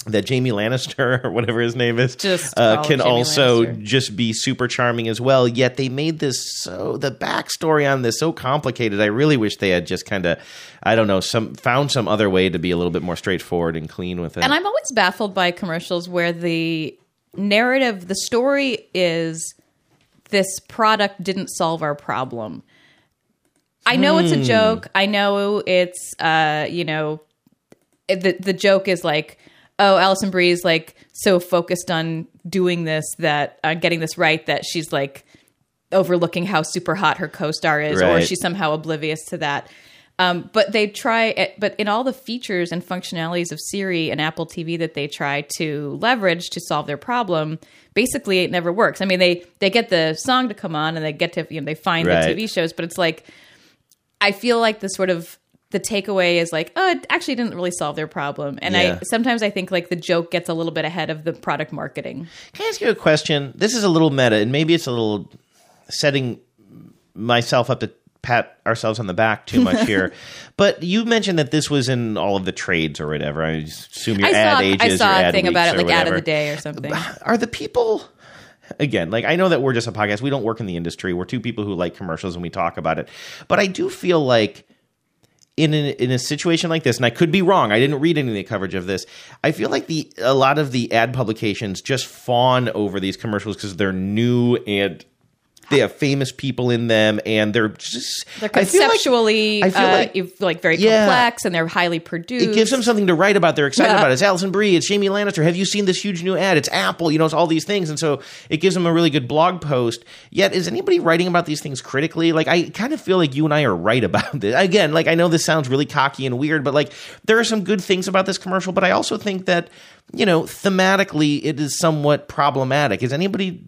that Jamie Lannister or whatever his name is Just uh, can Jamie also Lannister. just be super charming as well. Yet they made this so the backstory on this so complicated. I really wish they had just kind of I don't know some found some other way to be a little bit more straightforward and clean with it. And I'm always baffled by commercials where the narrative, the story is this product didn't solve our problem. I know it's a Hmm. joke. I know it's, uh, you know, the the joke is like, oh, Alison Brie's like so focused on doing this that uh, getting this right that she's like overlooking how super hot her co-star is, or Right. she's somehow oblivious to that. Um, but they try, it, but in all the features and functionalities of Siri and Apple TV that they try to leverage to solve their problem, basically it never works. I mean, they they get the song to come on and they get to you know they find Right. the TV shows, but it's like I feel like the sort of the takeaway is like, oh, it actually didn't really solve their problem. And Yeah. I sometimes I think like the joke gets a little bit ahead of the product marketing. Can I ask you a question? This is a little meta, and maybe it's a little setting myself up to pat ourselves on the back too much here. but you mentioned that this was in all of the trades or whatever. I assume your I ad saw ages, I saw a ad thing about it like ad of whatever. the day or something. Are the people? again, like I know that we're just a podcast. We don't work in the industry. We're two people who like commercials and we talk about it. But I do feel like in a, in a situation like this, and I could be wrong. I didn't read any of the coverage of this. I feel like the a lot of the ad publications just fawn over these commercials because they're new and they have famous people in them, and they're just They're I feel like- I feel uh, like- like very Yeah. complex and they're highly produced. it gives them something to write about. They're excited Yeah. about it. It's Alison Brie. It's Jamie Lannister. Have you seen this huge new ad? It's Apple. You know, it's all these things, and so it gives them a really good blog post. Yet, is anybody writing about these things critically? Like, I kind of feel like you and I are right about this. Again, like I know this sounds really cocky and weird, but like there are some good things about this commercial. But I also think that you know, thematically, it is somewhat problematic. Is anybody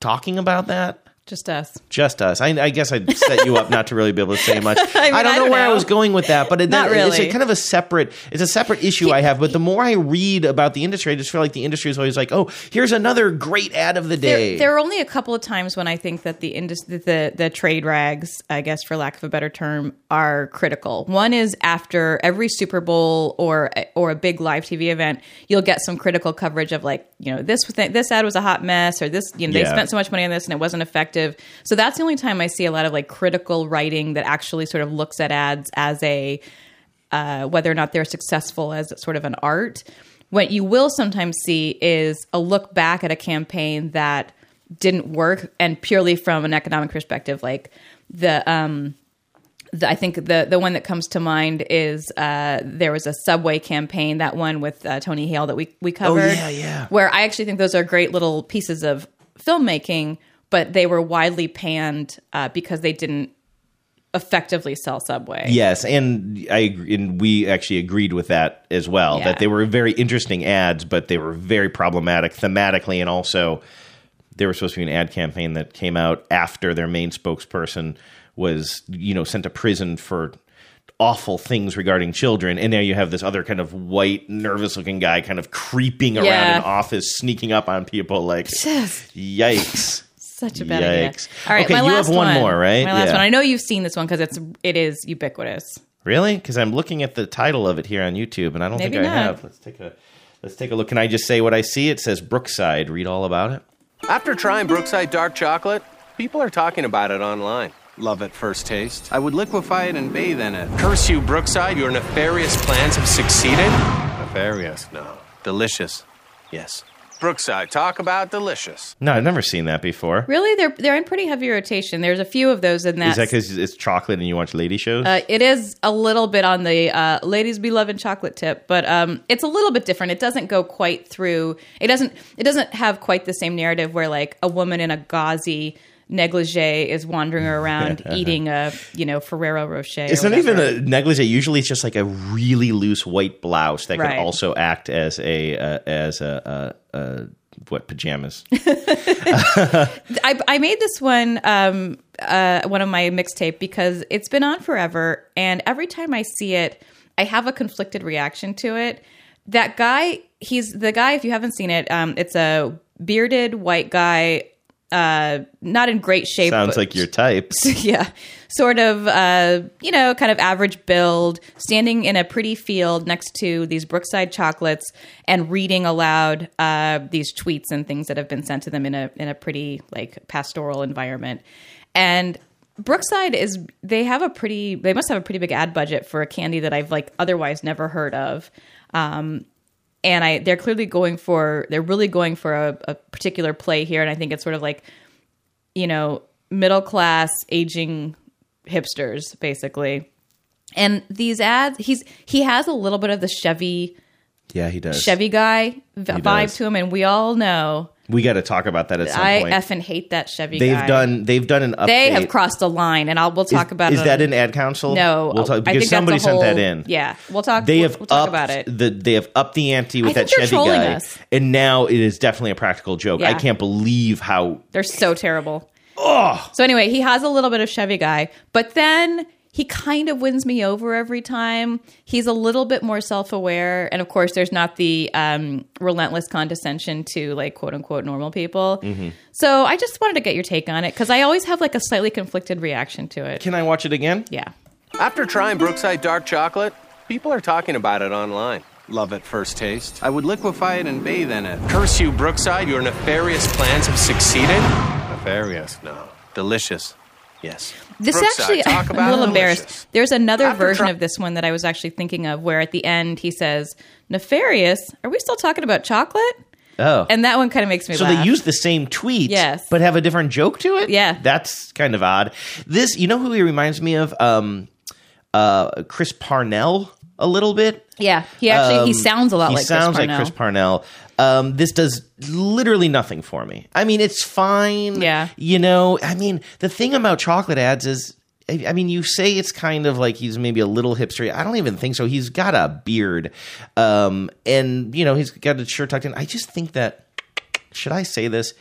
talking about that? Just us. Just us. I, I guess I'd set you up not to really be able to say much. I, mean, don't I know don't where I was going with that, but it, Not it's a kind of a separate. It's a separate issue I have. But the more I read about the industry, I just feel like the industry is always like, "Oh, here's another great ad of the day." There, there are only a couple of times when I think that the industry, the the trade rags, I guess for lack of a better term, are critical. One is after every Super Bowl or or a big live TV event, you'll get some critical coverage of like, you know, this this ad was a hot mess, or this, you know, they spent so much money on this and it wasn't effective. So that's the only time I see a lot of like critical writing that actually sort of looks at ads as a uh, whether or not they're successful as sort of an art. What you will sometimes see is a look back at a campaign that didn't work, and purely from an economic perspective, like the. Um, I think the the one that comes to mind is uh, there was a subway campaign, that one with uh, Tony Hale that we we covered. Oh, yeah, yeah. Where I actually think those are great little pieces of filmmaking, but they were widely panned uh, because they didn't effectively sell Subway. Yes, and I agree- and we actually agreed with that as well. Yeah. That they were very interesting ads, but they were very problematic thematically, and also they were supposed to be an ad campaign that came out after their main spokesperson was, you know, sent to prison for awful things regarding children and now you have this other kind of white nervous looking guy kind of creeping around an office sneaking up on people like Just yikes such a bad idea. All right, Okay, my you last have one more, right? My last Yeah. one. I know you've seen this one because it's it is ubiquitous. Really? Because I'm looking at the title of it here on YouTube, and I don't Maybe think I not. have. Let's take a let's take a look. Can I just say what I see? It says Brookside. Read all about it. After trying Brookside dark chocolate, people are talking about it online. Love at first taste. I would liquefy it and bathe in it. Curse you, Brookside. Your nefarious plans have succeeded. Nefarious? No. Delicious. Yes. Brookside, talk about delicious. No, I've never seen that before. Really, they're they're in pretty heavy rotation. There's a few of those in that. Is that because it's chocolate and you watch lady shows? Uh, it is a little bit on the uh, ladies be loving chocolate tip, but um, it's a little bit different. It doesn't go quite through. It doesn't. It doesn't have quite the same narrative where like a woman in a gauzy negligee is wandering around eating a you know Ferrero Rocher. it's not even a negligee. Usually, it's just like a really loose white blouse that Right. could also act as a uh, as a, uh what pajamas. I, I made this one um, uh, one of my mixtape because it's been on forever, and every time I see it, I have a conflicted reaction to it. That guy, he's the guy. If you haven't seen it, um, it's a bearded white guy, uh, not in great shape. Sounds like your type. yeah, sort of, uh, you know, kind of average build, standing in a pretty field next to these Brookside chocolates and reading aloud uh, these tweets and things that have been sent to them in a in a pretty like pastoral environment. And Brookside is they have a pretty they must have a pretty big ad budget for a candy that I've like otherwise never heard of. Um, and I they're clearly going for they're really going for a, a particular play here, and I think it's sort of like you know middle class aging hipsters basically. And these ads, he's he has a little bit of the Chevy Yeah, he does. Chevy guy v- vibe does. to him, and we all know We got to talk about that at some point. I point. effing hate that Chevy they've guy. done they've done an update. They have crossed a line, and I'll we'll talk is, about is it. that in ad council? No, we'll talk, I because somebody a sent that in. Yeah, we'll talk. They we'll, have we'll talk upped about it. The, they have upped the ante with I that Chevy guy, us. and now it is definitely a practical joke. I can't believe how They're so terrible. Oh. So anyway, he has a little bit of Chevy guy, but then he kind of wins me over every time. He's a little bit more self-aware, and of course, there's not the um, relentless condescension to like quote unquote normal people. Mhm. So I just wanted to get your take on it because I always have like a slightly conflicted reaction to it. Can I watch it again? Yeah. After trying Brookside dark chocolate, people are talking about it online. Love at first taste. I would liquefy it and bathe in it. Curse you, Brookside. Your nefarious plans have succeeded. Nefarious? No. Delicious. Yes. This Brookside, actually, talk I'm a little delicious. embarrassed. There's another After version try- of this one that I was actually thinking of where at the end he says, Nefarious, are we still talking about chocolate? Oh. And that one kind of makes me so laugh. they use the same tweet, Yes. but have a different joke to it. Yeah. that's kind of odd. This, you know, who he reminds me of? Um, uh, Chris Parnell a little bit. yeah, he actually, he Um, sounds a lot he like sounds Chris like Chris Parnell. Um, this does literally nothing for me. I mean, it's fine. Yeah. You know, I mean, the thing about chocolate ads is. I mean, you say it's kind of like he's maybe a little hipster. I don't even think so. He's got a beard, um, and you know he's got his shirt tucked in. I just think that should I say this?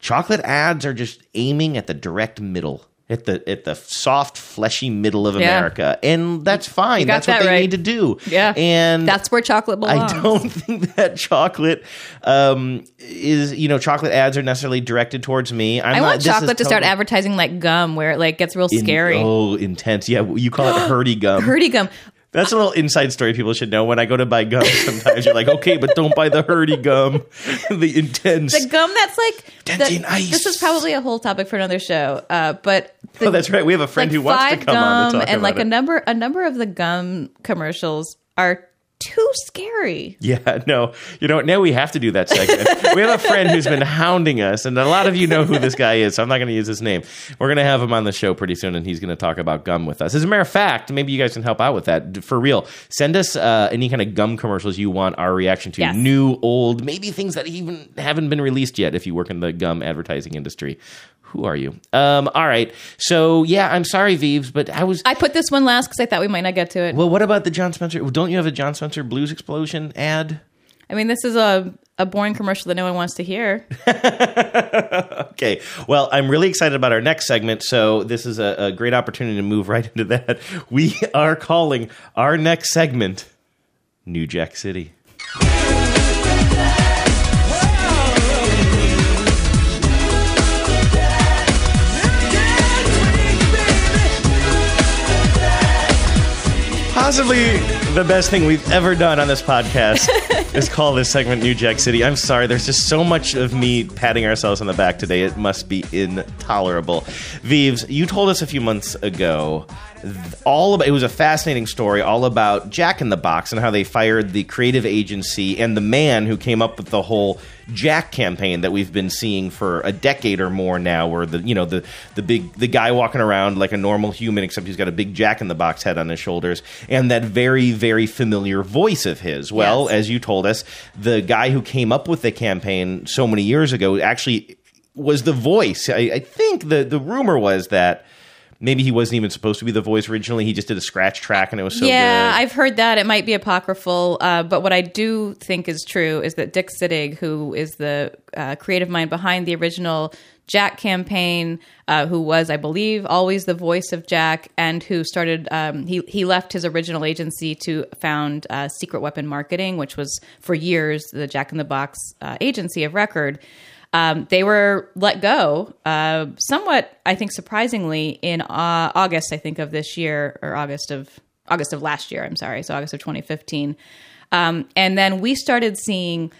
Chocolate ads are just aiming at the direct middle, at the at the soft, fleshy middle of Yeah. America, and that's fine. That's what they right. need to do. Yeah. and That's where chocolate belongs. I don't think that chocolate um, is you know chocolate ads are necessarily directed towards me. I'm I not, want chocolate to start advertising like gum where it like gets real in- scary. oh, intense. Yeah, you call it hurdy gum. Hurdy gum. That's a little inside story people should know. When I go to buy gum, sometimes you're like, okay, but don't buy the hurdy gum. the intense. The gum that's like Dentyne the- ice. This is probably a whole topic for another show. Uh, but the, oh, that's right. We have a friend like who wants to come on to gum talk and like it. a number a number of the gum commercials are too scary. Yeah, no. You know, now we have to do that segment. we have a friend who's been hounding us, and a lot of you know who this guy is, so I'm not going to use his name. We're going to have him on the show pretty soon, and he's going to talk about gum with us. As a matter of fact, maybe you guys can help out with that. For real, send us uh, any kind of gum commercials you want our reaction to. Yes. New, old, maybe things that even haven't been released yet if you work in the gum advertising industry. Who are you? Um, all right. So, yeah, I'm sorry, Vives, but I was. I put this one last because I thought we might not get to it. Well, what about the Jon Spencer? Don't you have a Jon Spencer Blues Explosion ad? I mean, this is a a boring commercial that no one wants to hear. Okay. Well, I'm really excited about our next segment. So, this is a, a great opportunity to move right into that. We are calling our next segment New Jack City. Possibly the best thing we've ever done on this podcast is call this segment New Jack City. I'm sorry, there's just so much of me patting ourselves on the back today. It must be intolerable. Vives, you told us a few months ago all about it was a fascinating story all about Jack in the Box and how they fired the creative agency and the man who came up with the whole Jack campaign that we've been seeing for a decade or more now where the you know the the big the guy walking around like a normal human except he's got a big Jack in the Box head on his shoulders and that very very familiar voice of his. Well, Yes. as you told us, the guy who came up with the campaign so many years ago actually was the voice. I, I think the the rumor was that maybe he wasn't even supposed to be the voice originally. He just did a scratch track and it was so yeah, good. I've heard that. It might be apocryphal, uh, but what I do think is true is that Dick Sittig, who is the uh, creative mind behind the original Jack campaign, uh, who was, I believe, always the voice of Jack, and who started, um, he, he left his original agency to found uh, Secret Weapon Marketing, which was for years the Jack in the Box uh, agency of record. Um, they were let go, uh, somewhat, I think, surprisingly, in uh, August, I think, of this year or August of August of last year. I'm sorry, so August of 2015. Um, and then we started seeing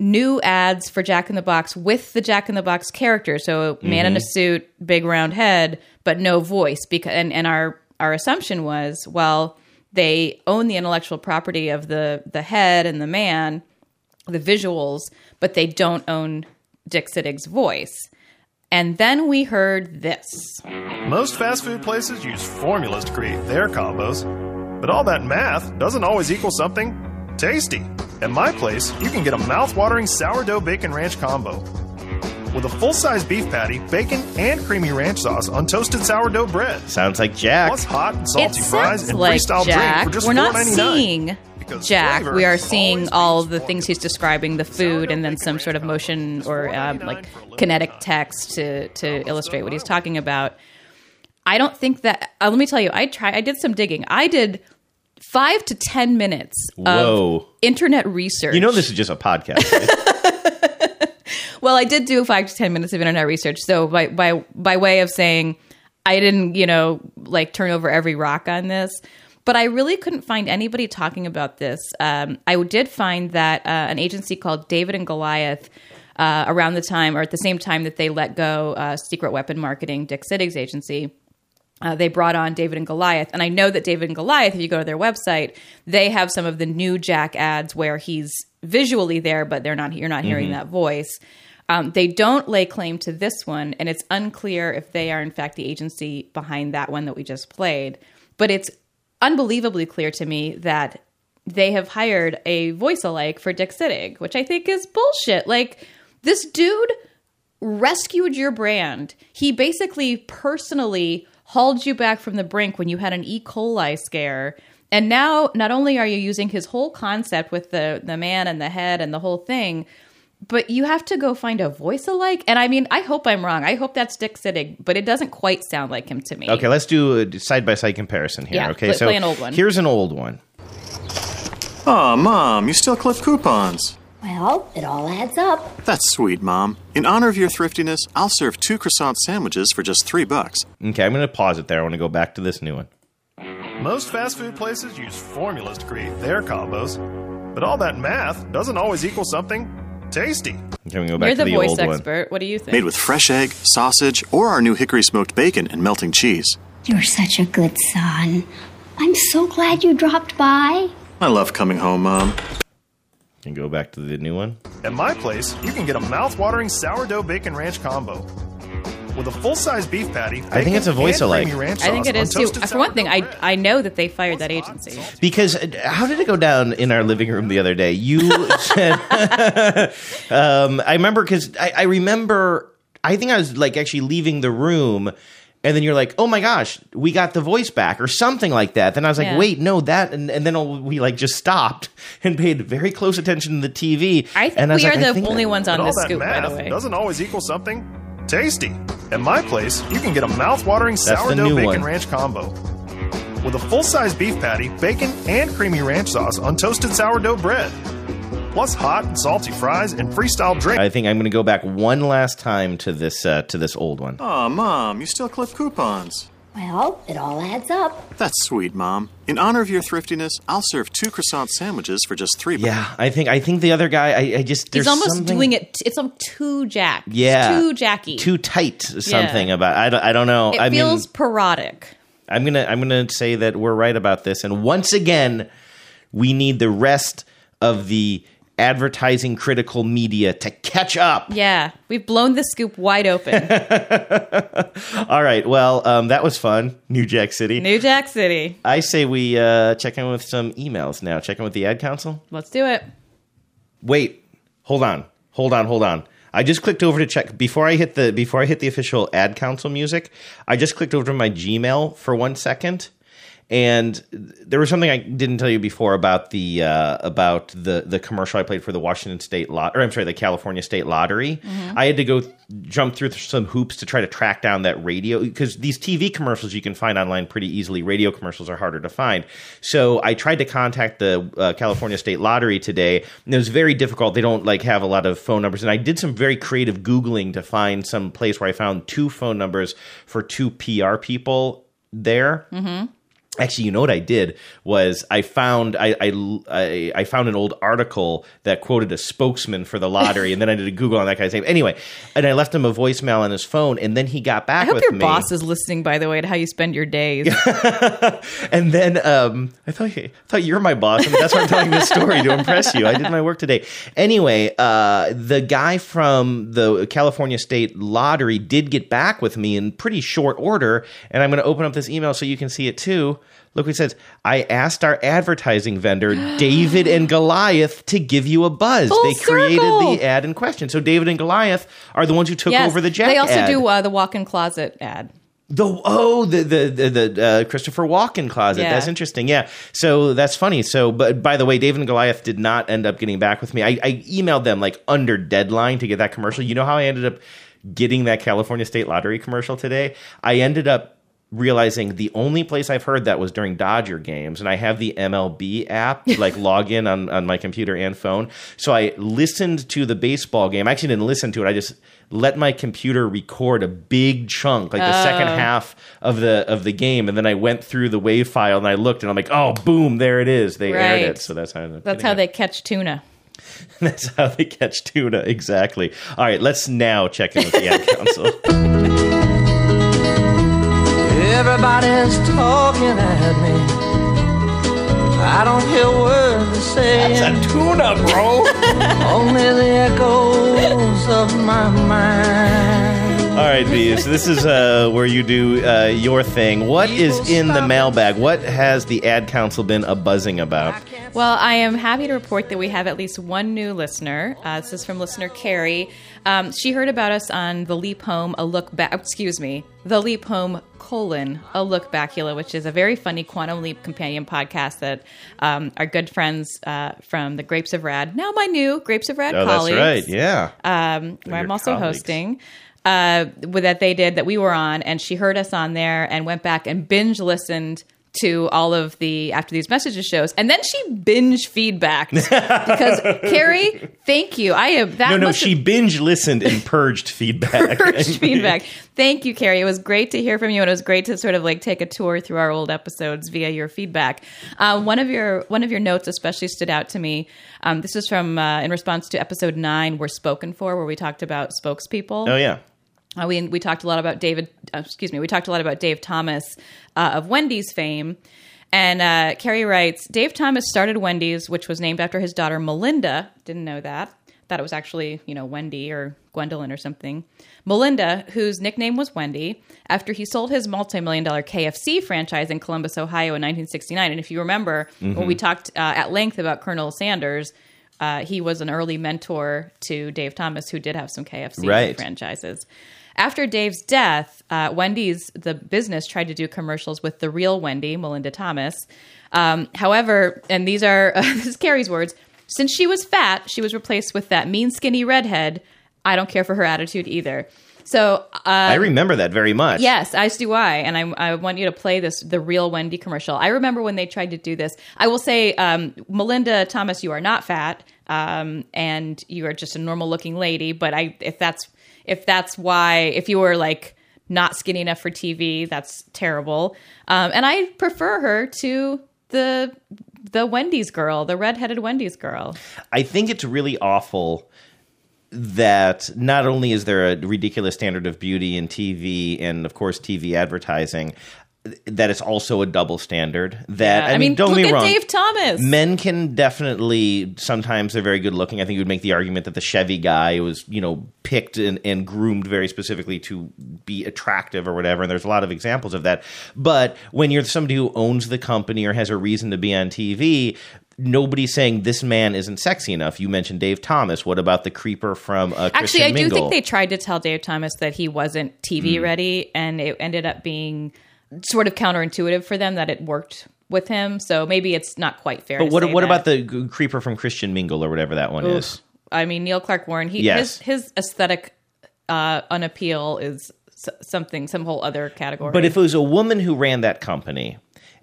new ads for Jack in the Box with the Jack in the Box character. So man in a Mhm. suit, big round head, but no voice. Because and, and our our assumption was, well, they own the intellectual property of the the head and the man, the visuals, but they don't own Dick Sittig's voice. And then we heard this. Most fast food places use formulas to create their combos, but all that math doesn't always equal something tasty. At my place, you can get a mouth-watering sourdough bacon ranch combo with a full-size beef patty, bacon, and creamy ranch sauce on toasted sourdough bread. Sounds like Jack. Plus hot and It salty fries and like freestyle Jack. drink for just We're not $4.99. seeing Jack. We are seeing all the things he's describing, the food, and then some sort of motion or um, like kinetic text to to illustrate what he's talking about. I don't think that. Uh, let me tell you, I try. I did some digging. I did five to ten minutes of Whoa. internet research. You know this is just a podcast. right? Well, I did do five to ten minutes of internet research. So by by by way of saying, I didn't, you know, like turn over every rock on this. But I really couldn't find anybody talking about this. Um, I did find that uh, an agency called David and Goliath. Uh, around the time, or at the same time that they let go uh, Secret Weapon Marketing, Dick Sittig's agency, uh, they brought on David and Goliath. And I know that David and Goliath, if you go to their website, they have some of the new Jack ads where he's visually there, but they're not. You're not hearing Mhm. that voice. Um, they don't lay claim to this one, and it's unclear if they are in fact the agency behind that one that we just played. But it's unbelievably clear to me that they have hired a voice alike for Dick Sittig, which I think is bullshit. Like this dude rescued your brand. He basically personally hauled you back from the brink when you had an E. coli scare. And now, not only are you using his whole concept with the the man and the head and the whole thing, but you have to go find a voice alike. And I mean, I hope I'm wrong. I hope that's Dick Sittig, but it doesn't quite sound like him to me. Okay, let's do a side by side comparison here. Yeah, okay, play- so play an old one. here's an old one. Aw, Mom, you still clip coupons. Well, it all adds up. That's sweet, Mom. In honor of your thriftiness, I'll serve two croissant sandwiches for just three bucks. Okay, I'm going to pause it there. I want to go back to this new one. Most fast food places use formulas to create their combos, but all that math doesn't always equal something tasty. Okay, we go back You're to the, the, voice old one. expert. What do you think? Made with fresh egg, sausage, or our new hickory smoked bacon and melting cheese. You're such a good son. I'm so glad you dropped by. I love coming home, Mom. And go back to the new one. At my place, you can get a mouth-watering sourdough bacon ranch combo with a full-size beef patty. I think it's a voice and alike. I think sauce it on is too. For one thing, I I know that they fired that agency. Because uh, how did it go down in our living room the other day? You said, um, I remember because I, I remember, I think I was like actually leaving the room. And then you're like, oh my gosh, we got the voice back or something like that. Then I was like, Yeah. wait, no, that. And, and then we like just stopped and paid very close attention to the TV. I think and I was we like, are I the think only I- ones on all this that scoop, by math the way. doesn't always equal something tasty. At my place, you can get a mouth-watering sourdough bacon one. ranch combo with a full-size beef patty, bacon, and creamy ranch sauce on toasted sourdough bread. Plus hot and salty fries and freestyle drink. I think I'm going to go back one last time to this uh, to this old one. Aw, Mom, you still clip coupons. Well, it all adds up. That's sweet, Mom. In honor of your thriftiness, I'll serve two croissant sandwiches for just three. Yeah, I think I think the other guy. I, I just He's almost something- doing it. It's um, too Jack. It's Yeah, too Jackie. too tight. Something about I don't, I don't know. It I feels mean, parodic. I'm gonna I'm gonna say that we're right about this. And once again, we need the rest of the advertising critical media to catch up. Yeah, we've blown the scoop wide open. All right. Well, um, that was fun. New Jack City. New Jack City. I say we uh, check in with some emails now. Check in with the ad council. Let's do it. Wait, hold on, hold on, hold on. I just clicked over to check before I hit the before I hit the official ad council music. I just clicked over to my Gmail for one second, and there was something I didn't tell you before about the uh, about the the commercial I played for the Washington State lot, or I'm sorry, the California State Lottery. Mhm. I had to go th- jump through some hoops to try to track down that radio because these TV commercials you can find online pretty easily. Radio commercials are harder to find. So I tried to contact the uh, California State Lottery today, and it was very difficult. They don't like have a lot of phone numbers, and I did some very creative googling to find some place where I found two phone numbers for two PR people there. Mm-hmm. Actually, you know what I did was I found I, I, I, I found an old article that quoted a spokesman for the lottery, and then I did a Google on that guy's name. Anyway, and I left him a voicemail on his phone, and then he got back I hope with your me. boss is listening. By the way, to how you spend your days. and then um, I thought I thought you were my boss, and that's why I'm telling this story to impress you. I did my work today. Anyway, uh, the guy from the California State Lottery did get back with me in pretty short order, and I'm going to open up this email so you can see it too. Look what it says. I asked our advertising vendor, David and Goliath, to give you a buzz. Full they created circle. the ad in question. So David and Goliath are the ones who took Yes, over the Jack They also ad. do uh, the walk-in closet ad. The oh the the the, the uh, Christopher Walken closet. Yeah. That's interesting. Yeah. So that's funny. So, but by the way, David and Goliath did not end up getting back with me. I, I emailed them like under deadline to get that commercial. You know how I ended up getting that California State Lottery commercial today? I ended up realizing the only place I've heard that was during Dodger games, and I have the MLB app, like login on, on my computer and phone. So I listened to the baseball game. I actually didn't listen to it. I just let my computer record a big chunk, like the second Oh. half of the of the game, and then I went through the wave file and I looked and I'm like, oh, boom, there it is. They aired it. So that's how That's how it. they catch tuna. That's how they catch tuna. Exactly. All right, let's now check in with the ad council. Everybody's talking at me. I don't hear words they're saying. That's a tuna, bro. Only the echoes of my mind. All right, V. So this is uh, where you do uh, your thing. What is in the mailbag? What has the ad council been a buzzing about? Well, I am happy to report that we have at least one new listener. Uh, this is from listener Carrie. Um, she heard about us on The Leap Home, A Look Back, excuse me, The Leap Home, colon, A Look Bakula, which is a very funny Quantum Leap companion podcast that um, our good friends uh, from the Grapes of Rad, now my new Grapes of Rad Oh, that's colleagues. right. Yeah. Um, where I'm also colleagues. hosting. Uh, that they did that we were on, and she heard us on there and went back and binge listened to all of the after these messages shows, and then she binge feedbacked because Carrie, thank you. I am that no, no, must have- she binge listened and purged feedback. Purged feedback. Thank you, Carrie. It was great to hear from you, and it was great to sort of like take a tour through our old episodes via your feedback. Uh, one of your one of your notes especially stood out to me. Um, this is from uh, in response to episode nine, "We're Spoken For," where we talked about spokespeople. Oh yeah. Uh, we we talked a lot about David. Uh, excuse me. We talked a lot about Dave Thomas uh, of Wendy's fame. And uh, Carrie writes, Dave Thomas started Wendy's, which was named after his daughter Melinda. Didn't know that. Thought it was actually, you know, Wendy or Gwendolyn or something. Melinda, whose nickname was Wendy, after he sold his multi-million dollar KFC franchise in Columbus, Ohio in 1969. And if you remember, when Mhm. we talked uh, at length about Colonel Sanders, uh, he was an early mentor to Dave Thomas, who did have some KFC Right. franchises. After Dave's death, uh, Wendy's, the business, tried to do commercials with the real Wendy, Melinda Thomas. Um, however, and these are this is Carrie's words, since she was fat, she was replaced with that mean, skinny redhead. I don't care for her attitude either. So uh, I remember that very much. Yes, as do I, and I, I want you to play this the real Wendy commercial. I remember when they tried to do this. I will say, um, Melinda Thomas, you are not fat, um, and you are just a normal looking lady. But I, if that's if that's why, if you were like not skinny enough for TV, that's terrible. Um, and I prefer her to the the Wendy's girl, the redheaded Wendy's girl. I think it's really awful that not only is there a ridiculous standard of beauty in TV and of course TV advertising, that it's also a double standard. That Yeah. I, mean, don't look get me at wrong. Dave Thomas. Men can definitely sometimes they're very good looking. I think you would make the argument that the Chevy guy was, you know, picked and, and groomed very specifically to be attractive or whatever. And there's a lot of examples of that. But when you're somebody who owns the company or has a reason to be on TV, nobody's saying this man isn't sexy enough. You mentioned Dave Thomas. What about the creeper from uh, Actually, I do think they tried to tell Dave Thomas that he wasn't TV Mm. ready, and it ended up being sort of counterintuitive for them that it worked with him. So maybe it's not quite fair. But to what what that. about the creeper from Christian Mingle or whatever that one Oof. is? I mean, Neil Clark Warren. He Yes. his his aesthetic uh, unappeal is something, some whole other category. But if it was a woman who ran that company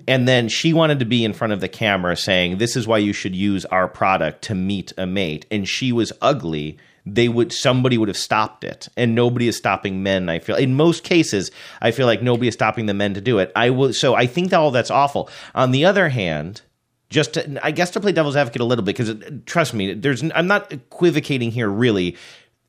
and then she wanted to be in front of the camera saying, This is why you should use our product to meet a mate, and she was ugly, they would somebody would have stopped it. And nobody is stopping men, I feel. In most cases, I feel like nobody is stopping the men to do it. I will so I think that all that's awful. On the other hand, just to, I guess to play devil's advocate a little bit because trust me, there's I'm not equivocating here really.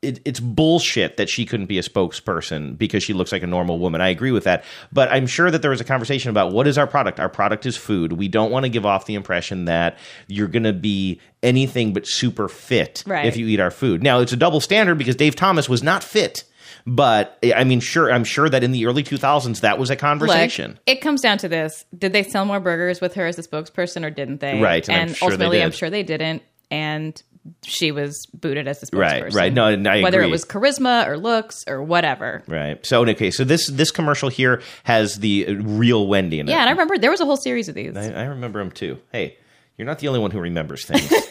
It, it's bullshit that she couldn't be a spokesperson because she looks like a normal woman. I agree with that, but I'm sure that there was a conversation about what is our product. Our product is food. We don't want to give off the impression that you're going to be anything but super fit Right. if you eat our food. Now it's a double standard because Dave Thomas was not fit. But I mean, sure, I'm sure that in the early 2000s that was a conversation. Look, it comes down to this: Did they sell more burgers with her as a spokesperson, or didn't they? Right, and I'm sure they ultimately, I'm sure they didn't, and she was booted as a spokesperson. Right, right. No, and I whether agree. it was charisma or looks or whatever. Right. So okay. So this this commercial here has the uh, real Wendy in it. Yeah, and I remember there was a whole series of these. I, I remember them too. Hey, you're not the only one who remembers things.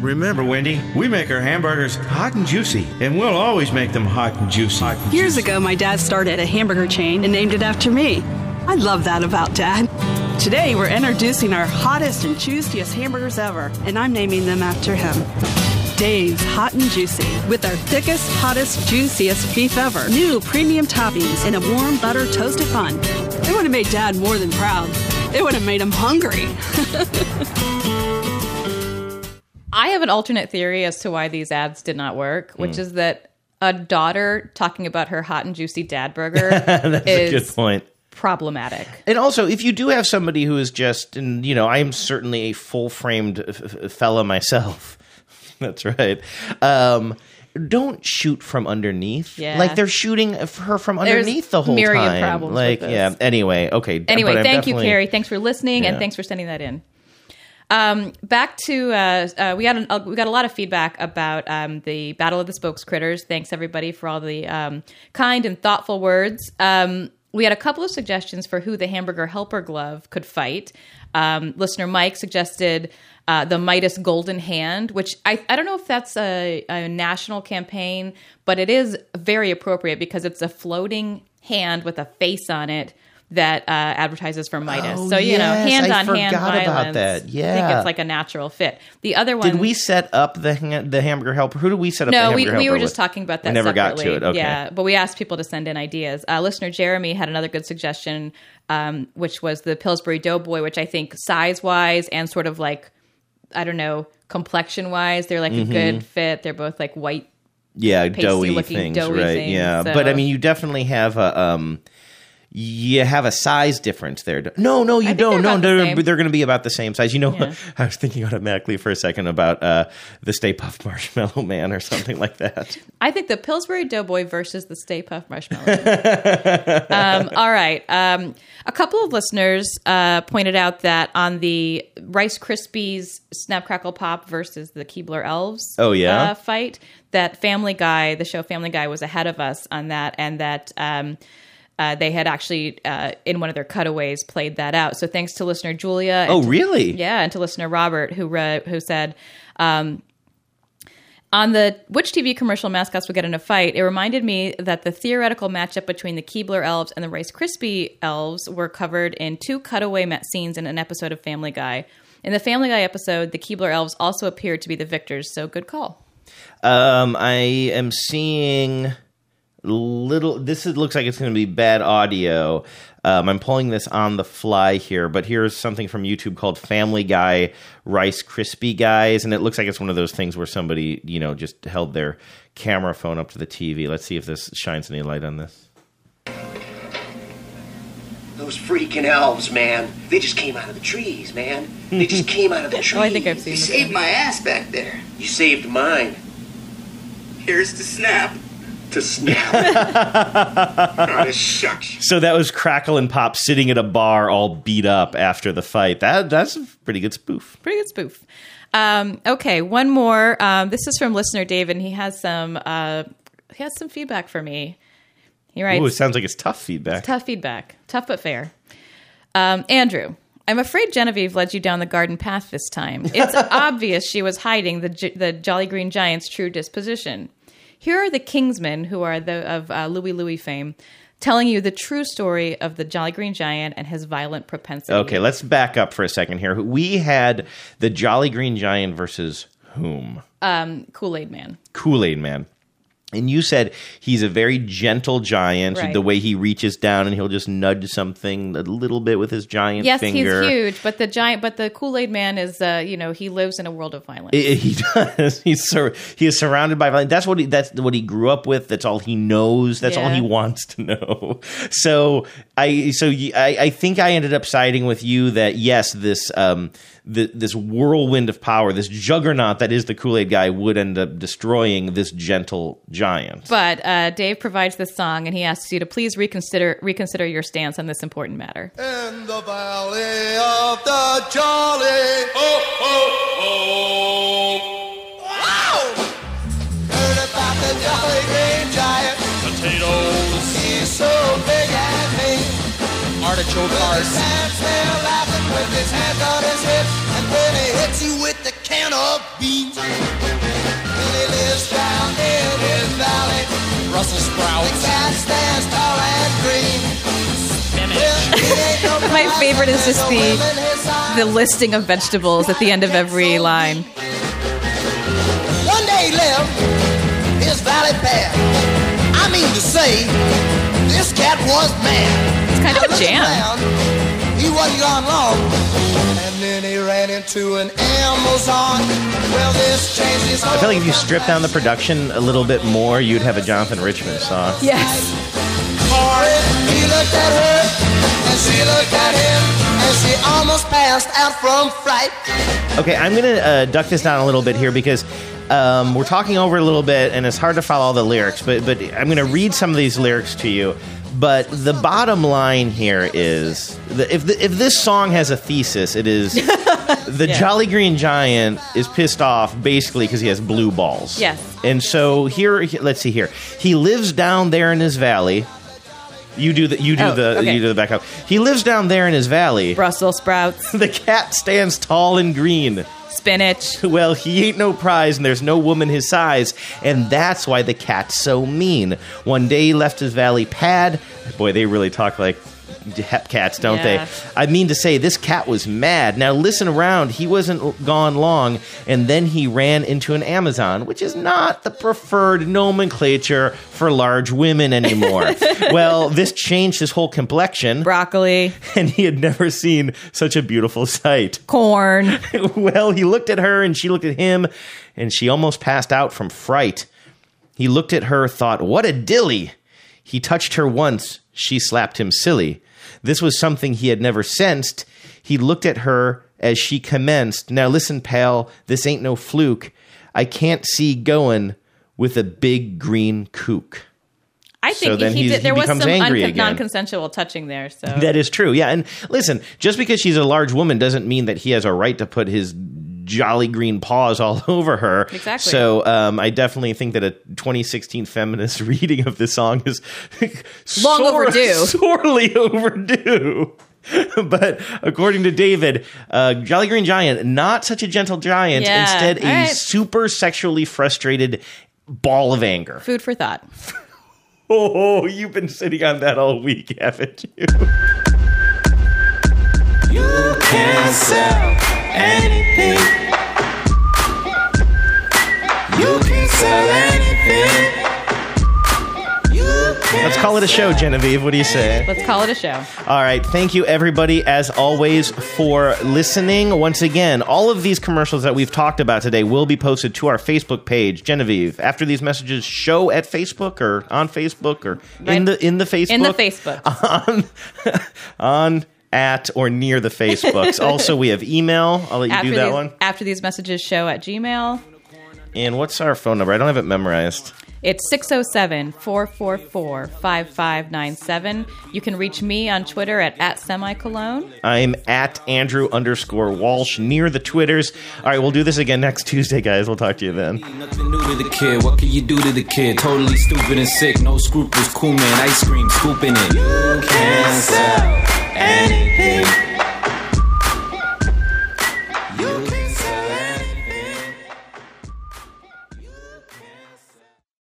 Remember, Wendy, we make our hamburgers hot and juicy, and we'll always make them hot and juicy. Years ago, my dad started a hamburger chain and named it after me. I love that about Dad. Today, we're introducing our hottest and juiciest hamburgers ever, and I'm naming them after him. Dave's Hot and Juicy, with our thickest, hottest, juiciest beef ever. New premium toppings and a warm butter toasted bun. It would have made Dad more than proud. It would have made him hungry. I have an alternate theory as to why these ads did not work, which Mm. is that a daughter talking about her hot and juicy dad burger That's a is good point. Problematic. And also, if you do have somebody who is just, and you know, I am certainly a full framed f- f- fella myself. That's right. Um, don't shoot from underneath. Yeah. Like they're shooting her from There's underneath the whole myriad time. problems like, yeah. Anyway, okay. Anyway, but thank you, Carrie. Thanks for listening, and thanks for sending that in. Um, back to uh, uh, we got an, uh, we got a lot of feedback about um, the Battle of the Spokes Critters. Thanks everybody for all the um, kind and thoughtful words. Um, we had a couple of suggestions for who the Hamburger Helper Glove could fight. Um, listener Mike suggested uh, the Midas Golden Hand, which I, I don't know if that's a, a national campaign, but it is very appropriate because it's a floating hand with a face on it that uh, advertises for Midas. Oh, so you know, yes, hand I on hand forgot about violence. that. I think it's like a natural fit. The other one, Did we set up the ha- the hamburger helper? Who did we set up? no, we, we were just with? talking about that. We never got to it. Okay. Yeah, but we asked people to send in ideas. Uh, listener Jeremy had another good suggestion, um, which was the Pillsbury Doughboy, which I think size wise and sort of like I don't know complexion wise, they're like Mhm. a good fit. They're both like white. yeah, doughy things, doughy right? things, yeah, so- but I mean, you definitely have a um, you have a size difference there. No, no, you don't. No, about the they're same. they're going to be about the same size. You know, Yeah. I was thinking automatically for a second about uh, the Stay Puft Marshmallow Man or something like that. I think the Pillsbury Doughboy versus the Stay Puft Marshmallow. um, all right. Um, a couple of listeners uh, pointed out that on the Rice Krispies Snap Crackle Pop versus the Keebler Elves Oh, yeah? uh, fight, that Family Guy, the show Family Guy, was ahead of us on that, and that. Um, uh, they had actually, uh, in one of their cutaways, played that out. So thanks to listener Julia. and Oh, to- really? Yeah, and to listener Robert, who re- who said, um, on the which TV commercial mascots would get in a fight, it reminded me that the theoretical matchup between the Keebler elves and the Rice Krispie elves were covered in two cutaway met scenes in an episode of Family Guy. In the Family Guy episode, the Keebler elves also appeared to be the victors, so good call. Um, I am seeing little. This is, looks like it's going to be bad audio. Um, I'm pulling this on the fly here, but here's something from YouTube called Family Guy Rice Krispie Guys, and it looks like it's one of those things where somebody, you know, just held their camera phone up to the TV. Let's see if this shines any light on this. Those freaking elves, man. They just came out of the trees, man. They just came out of the trees. Oh, I think I've seen You saved one. my ass back there. You saved mine. Here's the snap. To snap. oh, shucks. So that was Crackle and Pop sitting at a bar, all beat up after the fight. That that's a pretty good spoof. Pretty good spoof. Um, okay, one more. Um, this is from listener Dave, and he has some uh, he has some feedback for me. He writes, Ooh, it sounds like it's tough feedback. Tough feedback. Tough but fair. Um, Andrew, I'm afraid Genevieve led you down the garden path this time. It's obvious she was hiding the, the Jolly Green Giant's true disposition. Here are the Kingsmen, who are the of uh, Louie Louie fame, telling you the true story of the Jolly Green Giant and his violent propensity. Okay, let's back up for a second here. We had the Jolly Green Giant versus whom? Um, Kool Aid Man. Kool Aid Man. And you said he's a very gentle giant. Right. The way he reaches down and he'll just nudge something a little bit with his giant Yes, finger. he's huge, but the giant, but the Kool Aid Man is, uh, you know, he lives in a world of violence. I- he does. He's sur- he is surrounded by violence. That's what he, that's what he grew up with. That's all he knows. That's all he wants to know. So I so I, I think I ended up siding with you that yes, this um the, this whirlwind of power, this juggernaut that is the Kool Aid guy, would end up destroying this gentle giant. But uh, Dave provides this song, and he asks you to please reconsider reconsider your stance on this important matter. In the valley of the jolly. Oh, oh, oh. Wow! Heard about the jolly green giant. Potatoes. He's so big and mean artichoke hearts. Sprouts. My favorite is just the the listing of vegetables at the end of every line. One day left his Valley Path. I mean to say, cat was mad. It's kind of a jam. around, he wasn't gone long. And then he ran into an Amazon. Well, this changed his I feel like if you strip down the production a little bit more, you'd have a Jonathan Richman song. Yes. He looked at her, and she looked at him, and she almost passed out from fright. Okay, I'm going to uh, duck this down a little bit here because um, we're talking over a little bit, and it's hard to follow all the lyrics. But but I'm going to read some of these lyrics to you. But the bottom line here is that if the, if this song has a thesis, it is the Yeah. Jolly Green Giant is pissed off basically because he has blue balls. Yes. And so here, let's see here. He lives down there in his valley. You do the you do Oh, the okay. you do the back up. He lives down there in his valley. Brussels sprouts, the cat stands tall and green. Spinach. Well, he ain't no prize, and there's no woman his size, and that's why the cat's so mean. One day he left his valley pad. Boy, they really talk like hep cats, don't Yeah. they? I mean to say, this cat was mad. Now listen around. He wasn't gone long, and then he ran into an Amazon, which is not the preferred nomenclature for large women anymore. well, this changed his whole complexion. Broccoli. And he had never seen such a beautiful sight. Corn. well, he looked at her and she looked at him, and she almost passed out from fright. He looked at her, thought, What a dilly! He touched her once, she slapped him silly. This was something he had never sensed. He looked at her as she commenced. Now listen, pal, this ain't no fluke. I can't see going with a big green kook. I So think then he did, there he was some angry non-consensual touching there. So That is true. Yeah. And listen, just because she's a large woman doesn't mean that he has a right to put his jolly green paws all over her. Exactly. So um, I definitely think that a 2016 feminist reading of this song is Long sor- overdue. Sorely overdue. but according to David, uh, Jolly Green Giant, not such a gentle giant, Yeah. instead a All right. super sexually frustrated ball of anger. food for thought. Oh, you've been sitting on that all week, haven't you? You can sell anything. You can sell anything. You can Let's call it a show, Genevieve. What do you say? Let's call it a show. All right. Thank you, everybody, as always, for listening. Once again, all of these commercials that we've talked about today will be posted to our Facebook page, Genevieve. After these messages, show at Facebook or on Facebook or in Right. the in the Facebook In the Facebook. on on at or near the Facebooks. also, we have email. I'll let you after do that these, one. After these messages, show at Gmail. And what's our phone number? I don't have it memorized. It's 607 444 5597. You can reach me on Twitter at, at semicolon. I'm at Andrew underscore Walsh near the Twitters. All right, we'll do this again next Tuesday, guys. We'll talk to you then. Nothing new to the kid. What can you do to the kid? Totally stupid and sick. No scruples. Cool man. Ice cream. Scooping it. You can sell anything.